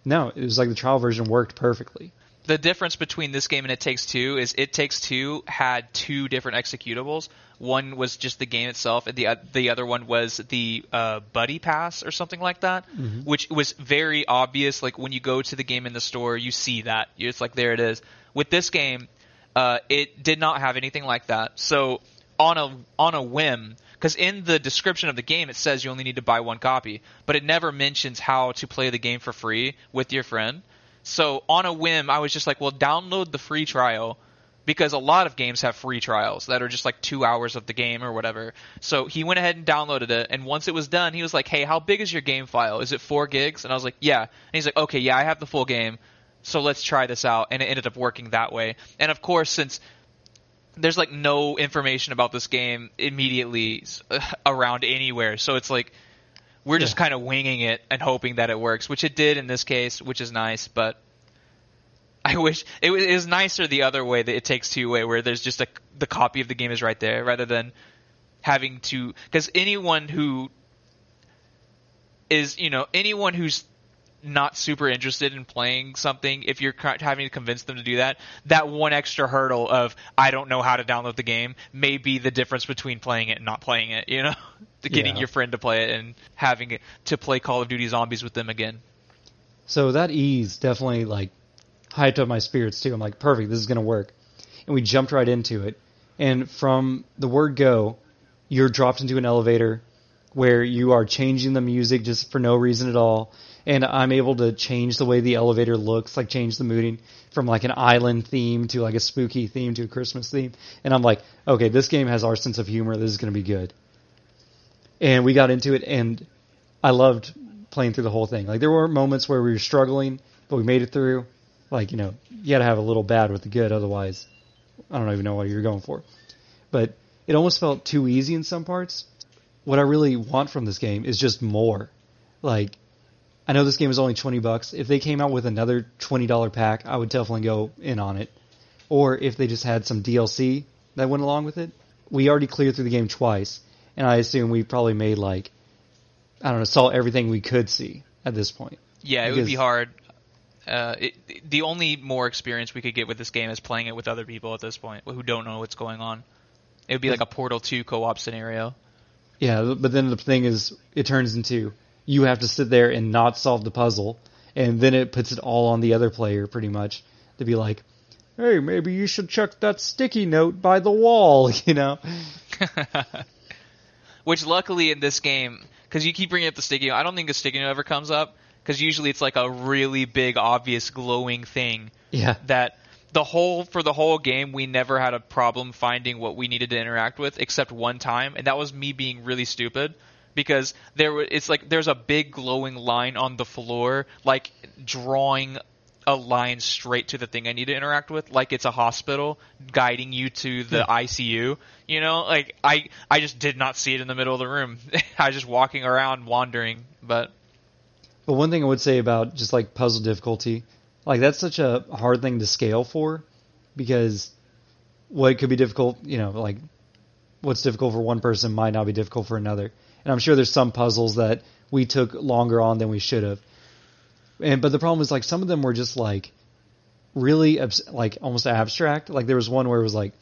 no, it was like the trial version worked perfectly. the difference between this game and It Takes Two is It Takes Two had two different executables. One was just the game itself, and the o- the other one was the uh, Buddy Pass or something like that, which was very obvious. Like when you go to the game in the store, you see that it's like there it is. With this game, uh, it did not have anything like that. So on a on a whim, because in the description of the game it says you only need to buy one copy, but it never mentions how to play the game for free with your friend. So on a whim, I was just like, well, download the free trial because a lot of games have free trials that are just like two hours of the game or whatever. So he went ahead and downloaded it, and once it was done, he was like, hey, how big is your game file? Is it four gigs? And I was like, yeah. And he's like, okay, yeah, I have the full game. So let's try this out, and it ended up working that way. And of course, since there's like no information about this game immediately around anywhere, so it's like we're just Yeah. kind of winging it and hoping that it works, which it did in this case, which is nice. But I wish it was, it was nicer the other way that it takes two way, where there's just a the copy of the game is right there, rather than having to because anyone who is you know anyone who's not super interested in playing something if you're having to convince them to do that that one extra hurdle of i don't know how to download the game may be the difference between playing it and not playing it you know getting Yeah. your friend to play it and having it to play call of duty zombies with them again So that ease definitely like hyped up my spirits too. I'm like, perfect, this is gonna work. And we jumped right into it. And from the word go, you're dropped into an elevator where you are changing the music just for no reason at all. And I'm able to change the way the elevator looks, like change the mooding from like an island theme to like a spooky theme to a Christmas theme. And I'm like, okay, this game has our sense of humor. This is going to be good. And we got into it and I loved playing through the whole thing. Like there were moments where we were struggling, but we made it through. Like, you know, you gotta have a little bad with the good, otherwise I don't even know what you're going for. But it almost felt too easy in some parts. What I really want from this game is just more. Like, I know this game is only 20 bucks. If they came out with another $20 pack, I would definitely go in on it. Or if they just had some DLC that went along with it. We already cleared through the game twice, and I assume we probably made like, I don't know, saw everything we could see at this point. yeah it would be hard uh, it, the only more experience we could get with this game is playing it with other people at this point who don't know what's going on it would be like a portal 2 co-op scenario Yeah, but then the thing is, it turns into you have to sit there and not solve the puzzle, and then it puts it all on the other player, pretty much, to be like, "Hey, maybe you should check that sticky note by the wall," you know? Which luckily in this game, because you keep bringing up the sticky note, I don't think the sticky note ever comes up. because usually it's like a really big, obvious, glowing thing Yeah. that the whole for the whole game we never had a problem finding what we needed to interact with except one time and that was me being really stupid because there it's like there's a big glowing line on the floor like drawing a line straight to the thing I need to interact with like it's a hospital guiding you to the hmm. ICU you know? Like I I just did not see it in the middle of the room. I was just walking around wandering but But one thing I would say about just like puzzle difficulty, like that's such a hard thing to scale for because what could be difficult, you know, like what's difficult for one person might not be difficult for another. And I'm sure there's some puzzles that we took longer on than we should have. And but the problem is like some of them were just like really abs- like almost abstract. Like there was one where it was like,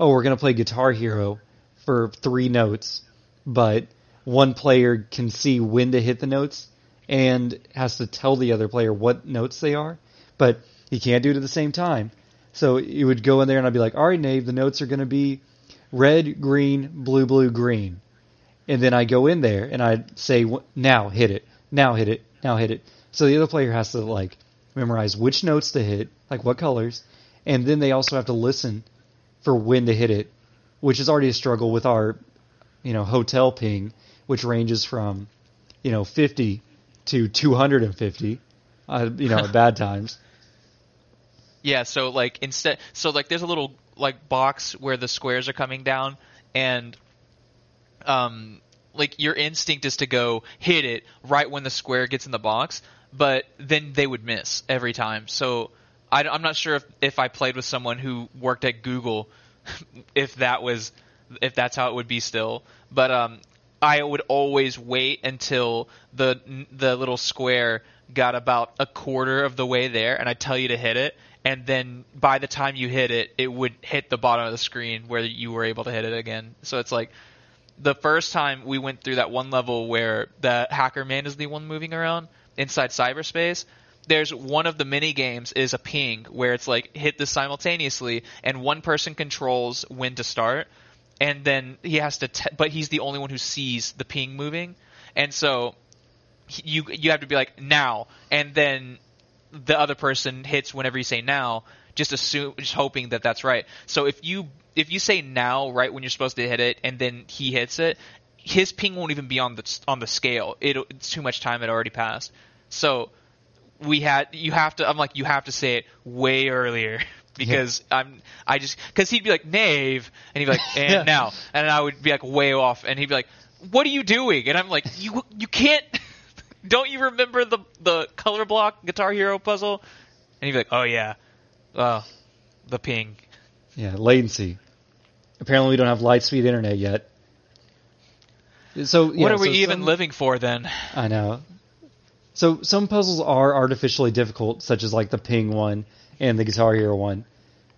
"Oh, we're going to play Guitar Hero for 3 notes." But one player can see when to hit the notes and has to tell the other player what notes they are, but he can't do it at the same time. So you would go in there and I'd be like, all right, Nave, the notes are going to be red, green, blue, blue, green. And then I go in there and I'd say, now hit it, now hit it, now hit it. So the other player has to like memorize which notes to hit, like what colors, and then they also have to listen for when to hit it, which is already a struggle with our, you know, hotel ping, which ranges from, you know, 50 to 250, uh, you know, at bad times. Yeah, so like instead, so like there's a little like box where the squares are coming down, and um, like your instinct is to go hit it right when the square gets in the box, but then they would miss every time. So I, am not sure if if I played with someone who worked at Google, if that was if that's how it would be still. But um, I would always wait until the the little square got about a quarter of the way there, and I'd tell you to hit it. And then by the time you hit it, it would hit the bottom of the screen where you were able to hit it again. So it's like the first time we went through that one level where the hacker man is the one moving around inside cyberspace. There's one of the mini games is a ping where it's like hit this simultaneously, and one person controls when to start, and then he has to, te- but he's the only one who sees the ping moving, and so you you have to be like now, and then the other person hits whenever you say now, just assume, just hoping that that's right. So if you if you say now right when you're supposed to hit it, and then he hits it, his ping won't even be on the on the scale. It, it's too much time had already passed. So we had you have to. I'm like you have to say it way earlier. Because I'm, I just, because he'd be like, Nave, and he'd be like, and Yeah. now, and I would be like way off, and he'd be like, what are you doing? And I'm like, you, you can't, don't you remember the the color block Guitar Hero puzzle? And he'd be like, oh yeah, uh, the ping. Yeah, latency. Apparently, we don't have light speed internet yet. So yeah, what are we so even some- living for then? I know. So some puzzles are artificially difficult, such as like the ping one and the Guitar Hero one.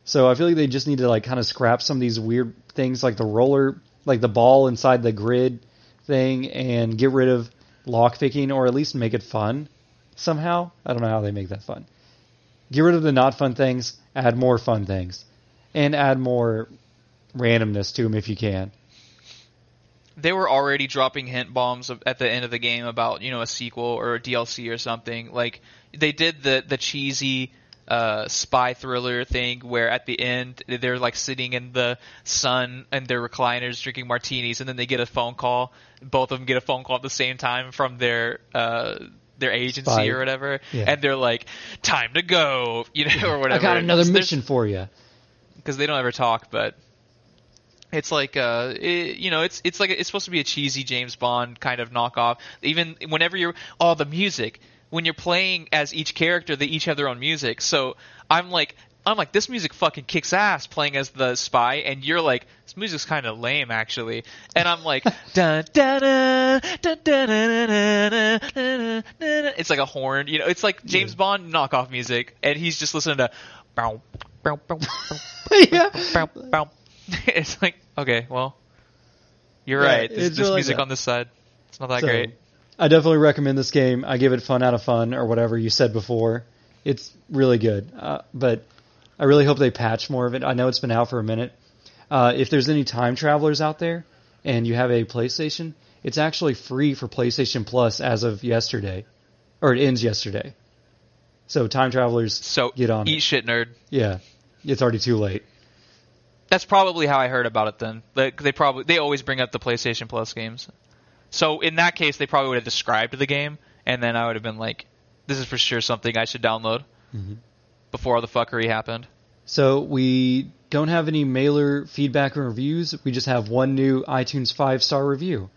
So I feel like they just need to like kind of scrap some of these weird things, like the roller, like the ball inside the grid thing, and get rid of lock picking, or at least make it fun somehow. I don't know how they make that fun. Get rid of the not fun things, add more fun things, and add more randomness to them if you can. They were already dropping hint bombs at the end of the game about you know a sequel or a DLC or something. Like they did the the cheesy uh, spy thriller thing where at the end they're like sitting in the sun and their recliners drinking martinis, and then they get a phone call. Both of them get a phone call at the same time from their uh, their agency Spy. or whatever, Yeah. and they're like, "Time to go," you know, or whatever. I got another mission for you. because they don't ever talk, but it's like uh, it, you know, it's it's like it's supposed to be a cheesy James Bond kind of knockoff. Even whenever you're oh the music when you're playing as each character, they each have their own music. So I'm like. I'm like this music fucking kicks ass playing as the spy, and you're like this music's kind of lame actually, and I'm like dun, dun, dun, dun, dun, dun, dun, dun. it's like a horn, you know, it's like James Yeah. Bond knockoff music, and he's just listening to bow, bow, bow, bow, bow, bow. it's like okay, well, you're Yeah, right. There's, it's there's really music that. on this side. It's not that So, great. I definitely recommend this game. I give it fun out of fun or whatever you said before. It's really good. Uh, but I really hope they patch more of it. I know it's been out for a minute. Uh, if there's any time travelers out there and you have a PlayStation, it's actually free for PlayStation Plus as of yesterday. or it ends yesterday. So time travelers, So get on eat it. shit, nerd. Yeah, it's already too late. That's probably how I heard about it. Then they, they probably they always bring up the PlayStation Plus games. So in that case, they probably would have described the game, and then I would have been like, "This is for sure something I should download." Mhm. Before all the fuckery happened. So we don't have any mailer feedback or reviews. We just have one new iTunes five star review.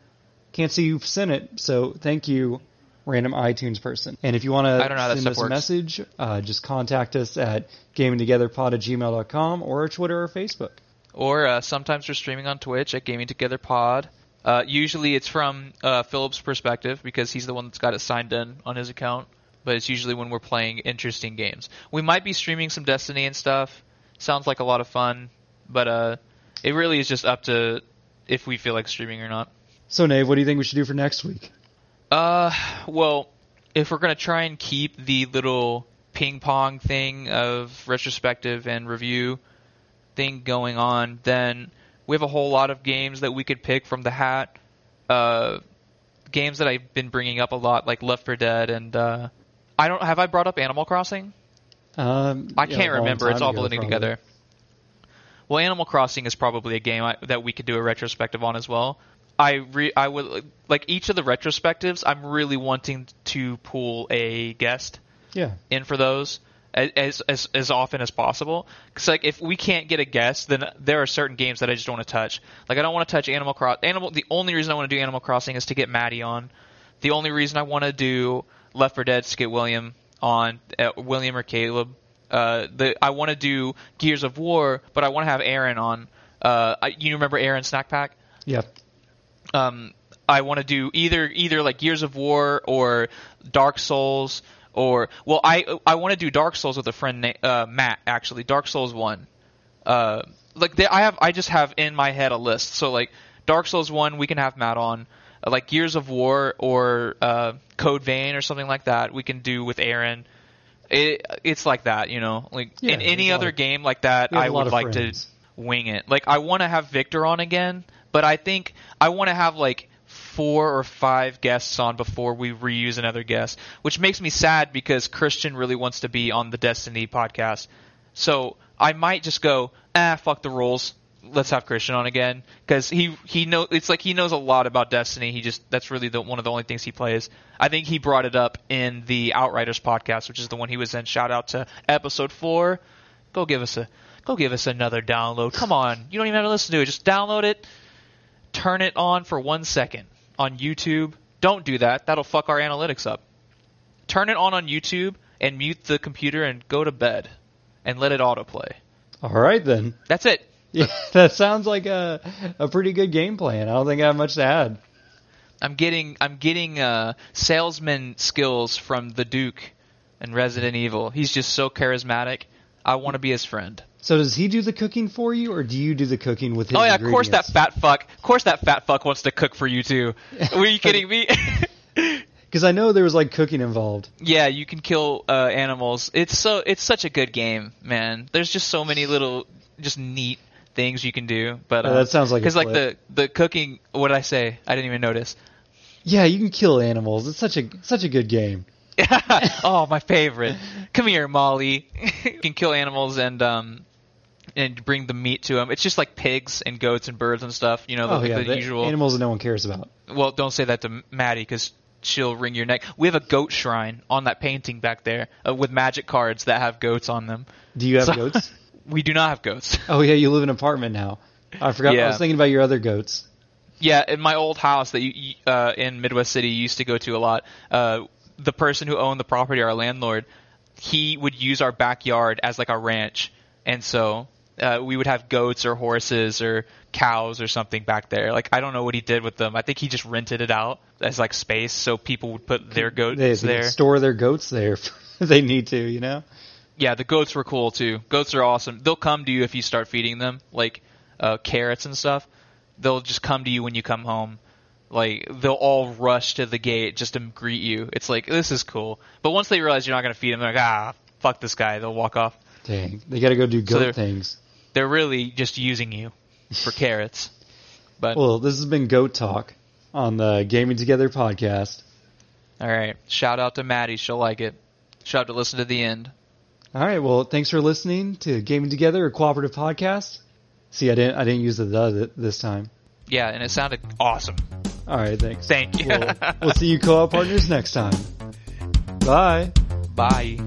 Can't see you've sent it, so thank you, random iTunes person. And if you want I don't know how to send us a message, uh, just contact us at gamingtogetherpod at gmail.com or Twitter or Facebook. Or uh, sometimes we're streaming on Twitch at Gaming Together Pod. Uh, usually it's from uh, Philip's perspective because he's the one that's got it signed in on his account. But it's usually when we're playing interesting games. We might be streaming some Destiny and stuff. Sounds like a lot of fun, but uh, it really is just up to if we feel like streaming or not. So, Nave, what do you think we should do for next week? Uh, well, if we're gonna try and keep the little ping pong thing of retrospective and review thing going on, then we have a whole lot of games that we could pick from the hat. Uh, games that I've been bringing up a lot, like Left 4 Dead, and uh, I don't have I brought up Animal Crossing. Um, I can't long remember. It's all blending together. Well, Animal Crossing is probably a game I, that we could do a retrospective on as well. I re, I would like each of the retrospectives. I'm really wanting to pull a guest Yeah. in for those as as as often as possible. Because like if we can't get a guest, then there are certain games that I just don't want to touch. Like I don't want to touch Animal Cross. Animal. The only reason I want to do Animal Crossing is to get Maddie on. The only reason I want to do Left 4 Dead is to get William on, uh, William or Caleb. Uh, the I want to do Gears of War, but I want to have Aaron on. Uh, I, you remember Aaron Snack Pack? Yep. Um, I want to do either either like Gears of War or Dark Souls or well I I want to do Dark Souls with a friend na- uh, Matt actually Dark Souls one. Uh, like there, I have I just have in my head a list. So like Dark Souls one we can have Matt on. Uh, like Gears of War or uh, Code Vein or something like that we can do with Aaron. It, it's like that, you know. Like Yeah, in any other of- game like that, I would like friends. to wing it. Like I want to have Victor on again, but I think I want to have like four or five guests on before we reuse another guest, which makes me sad because Christian really wants to be on the Destiny podcast. So I might just go, ah, fuck the rules. Let's have Christian on again because he he know it's like he knows a lot about Destiny. He just that's really the one of the only things he plays. I think he brought it up in the Outriders podcast, which is the one he was in. Shout out to episode four. Go give us a go give us another download. Come on, you don't even have to listen to it. Just download it, turn it on for one second on YouTube. Don't do that. That'll fuck our analytics up. Turn it on on YouTube and mute the computer and go to bed and let it autoplay. All right then. That's it. Yeah, that sounds like a a pretty good game plan. I don't think I have much to add. I'm getting I'm getting uh, salesman skills from the Duke and Resident Evil. He's just so charismatic. I want to be his friend. So does he do the cooking for you, or do you do the cooking with his? Oh yeah, of course that fat fuck. Of course that fat fuck wants to cook for you too. Were you kidding me? Because I know there was like cooking involved. yeah, you can kill uh, animals. It's so it's such a good game, man. There's just so many little just neat things you can do. But uh, that sounds like because like the the cooking. What did I say? I didn't even notice. Yeah, you can kill animals. It's such a such a good game. oh, my favorite. Come here, Molly. you can kill animals and um and bring the meat to them. It's just like pigs and goats and birds and stuff. You know, the, oh yeah, the the usual. animals that no one cares about. Well, don't say that to Maddie because she'll wring your neck. We have a goat shrine on that painting back there uh, with magic cards that have goats on them. Do you have So- goats? We do not have goats. Oh yeah, you live in an apartment now. I forgot. I was thinking about your other goats. Yeah, in my old house that you you- uh, in Midwest City you used to go to a lot. Uh, the person who owned the property, our landlord, he would use our backyard as like a ranch, and so uh, we would have goats or horses or cows or something back there. Like I don't know what he did with them. I think he just rented it out as like space so people would put their goats They, they there. store their goats there if they need to. You know. Yeah, the goats were cool too. Goats are awesome. They'll come to you if you start feeding them, like uh, carrots and stuff. They'll just come to you when you come home. Like they'll all rush to the gate just to greet you. It's like this is cool. But once they realize you're not gonna feed them, they're like ah fuck this guy. They'll walk off. Dang, they got to go do So goat they're- things. They're really just using you for carrots. But Well, this has been Goat Talk on the Gaming Together podcast. All right. Shout out to Maddie. She'll like it. She'll have to listen to the end. All right. Well, thanks for listening to Gaming Together, a cooperative podcast. See, I didn't I didn't use the the this time. Yeah, and it sounded awesome. All right. Thanks. Thank you. We'll, we'll see you co-op partners next time. Bye. Bye.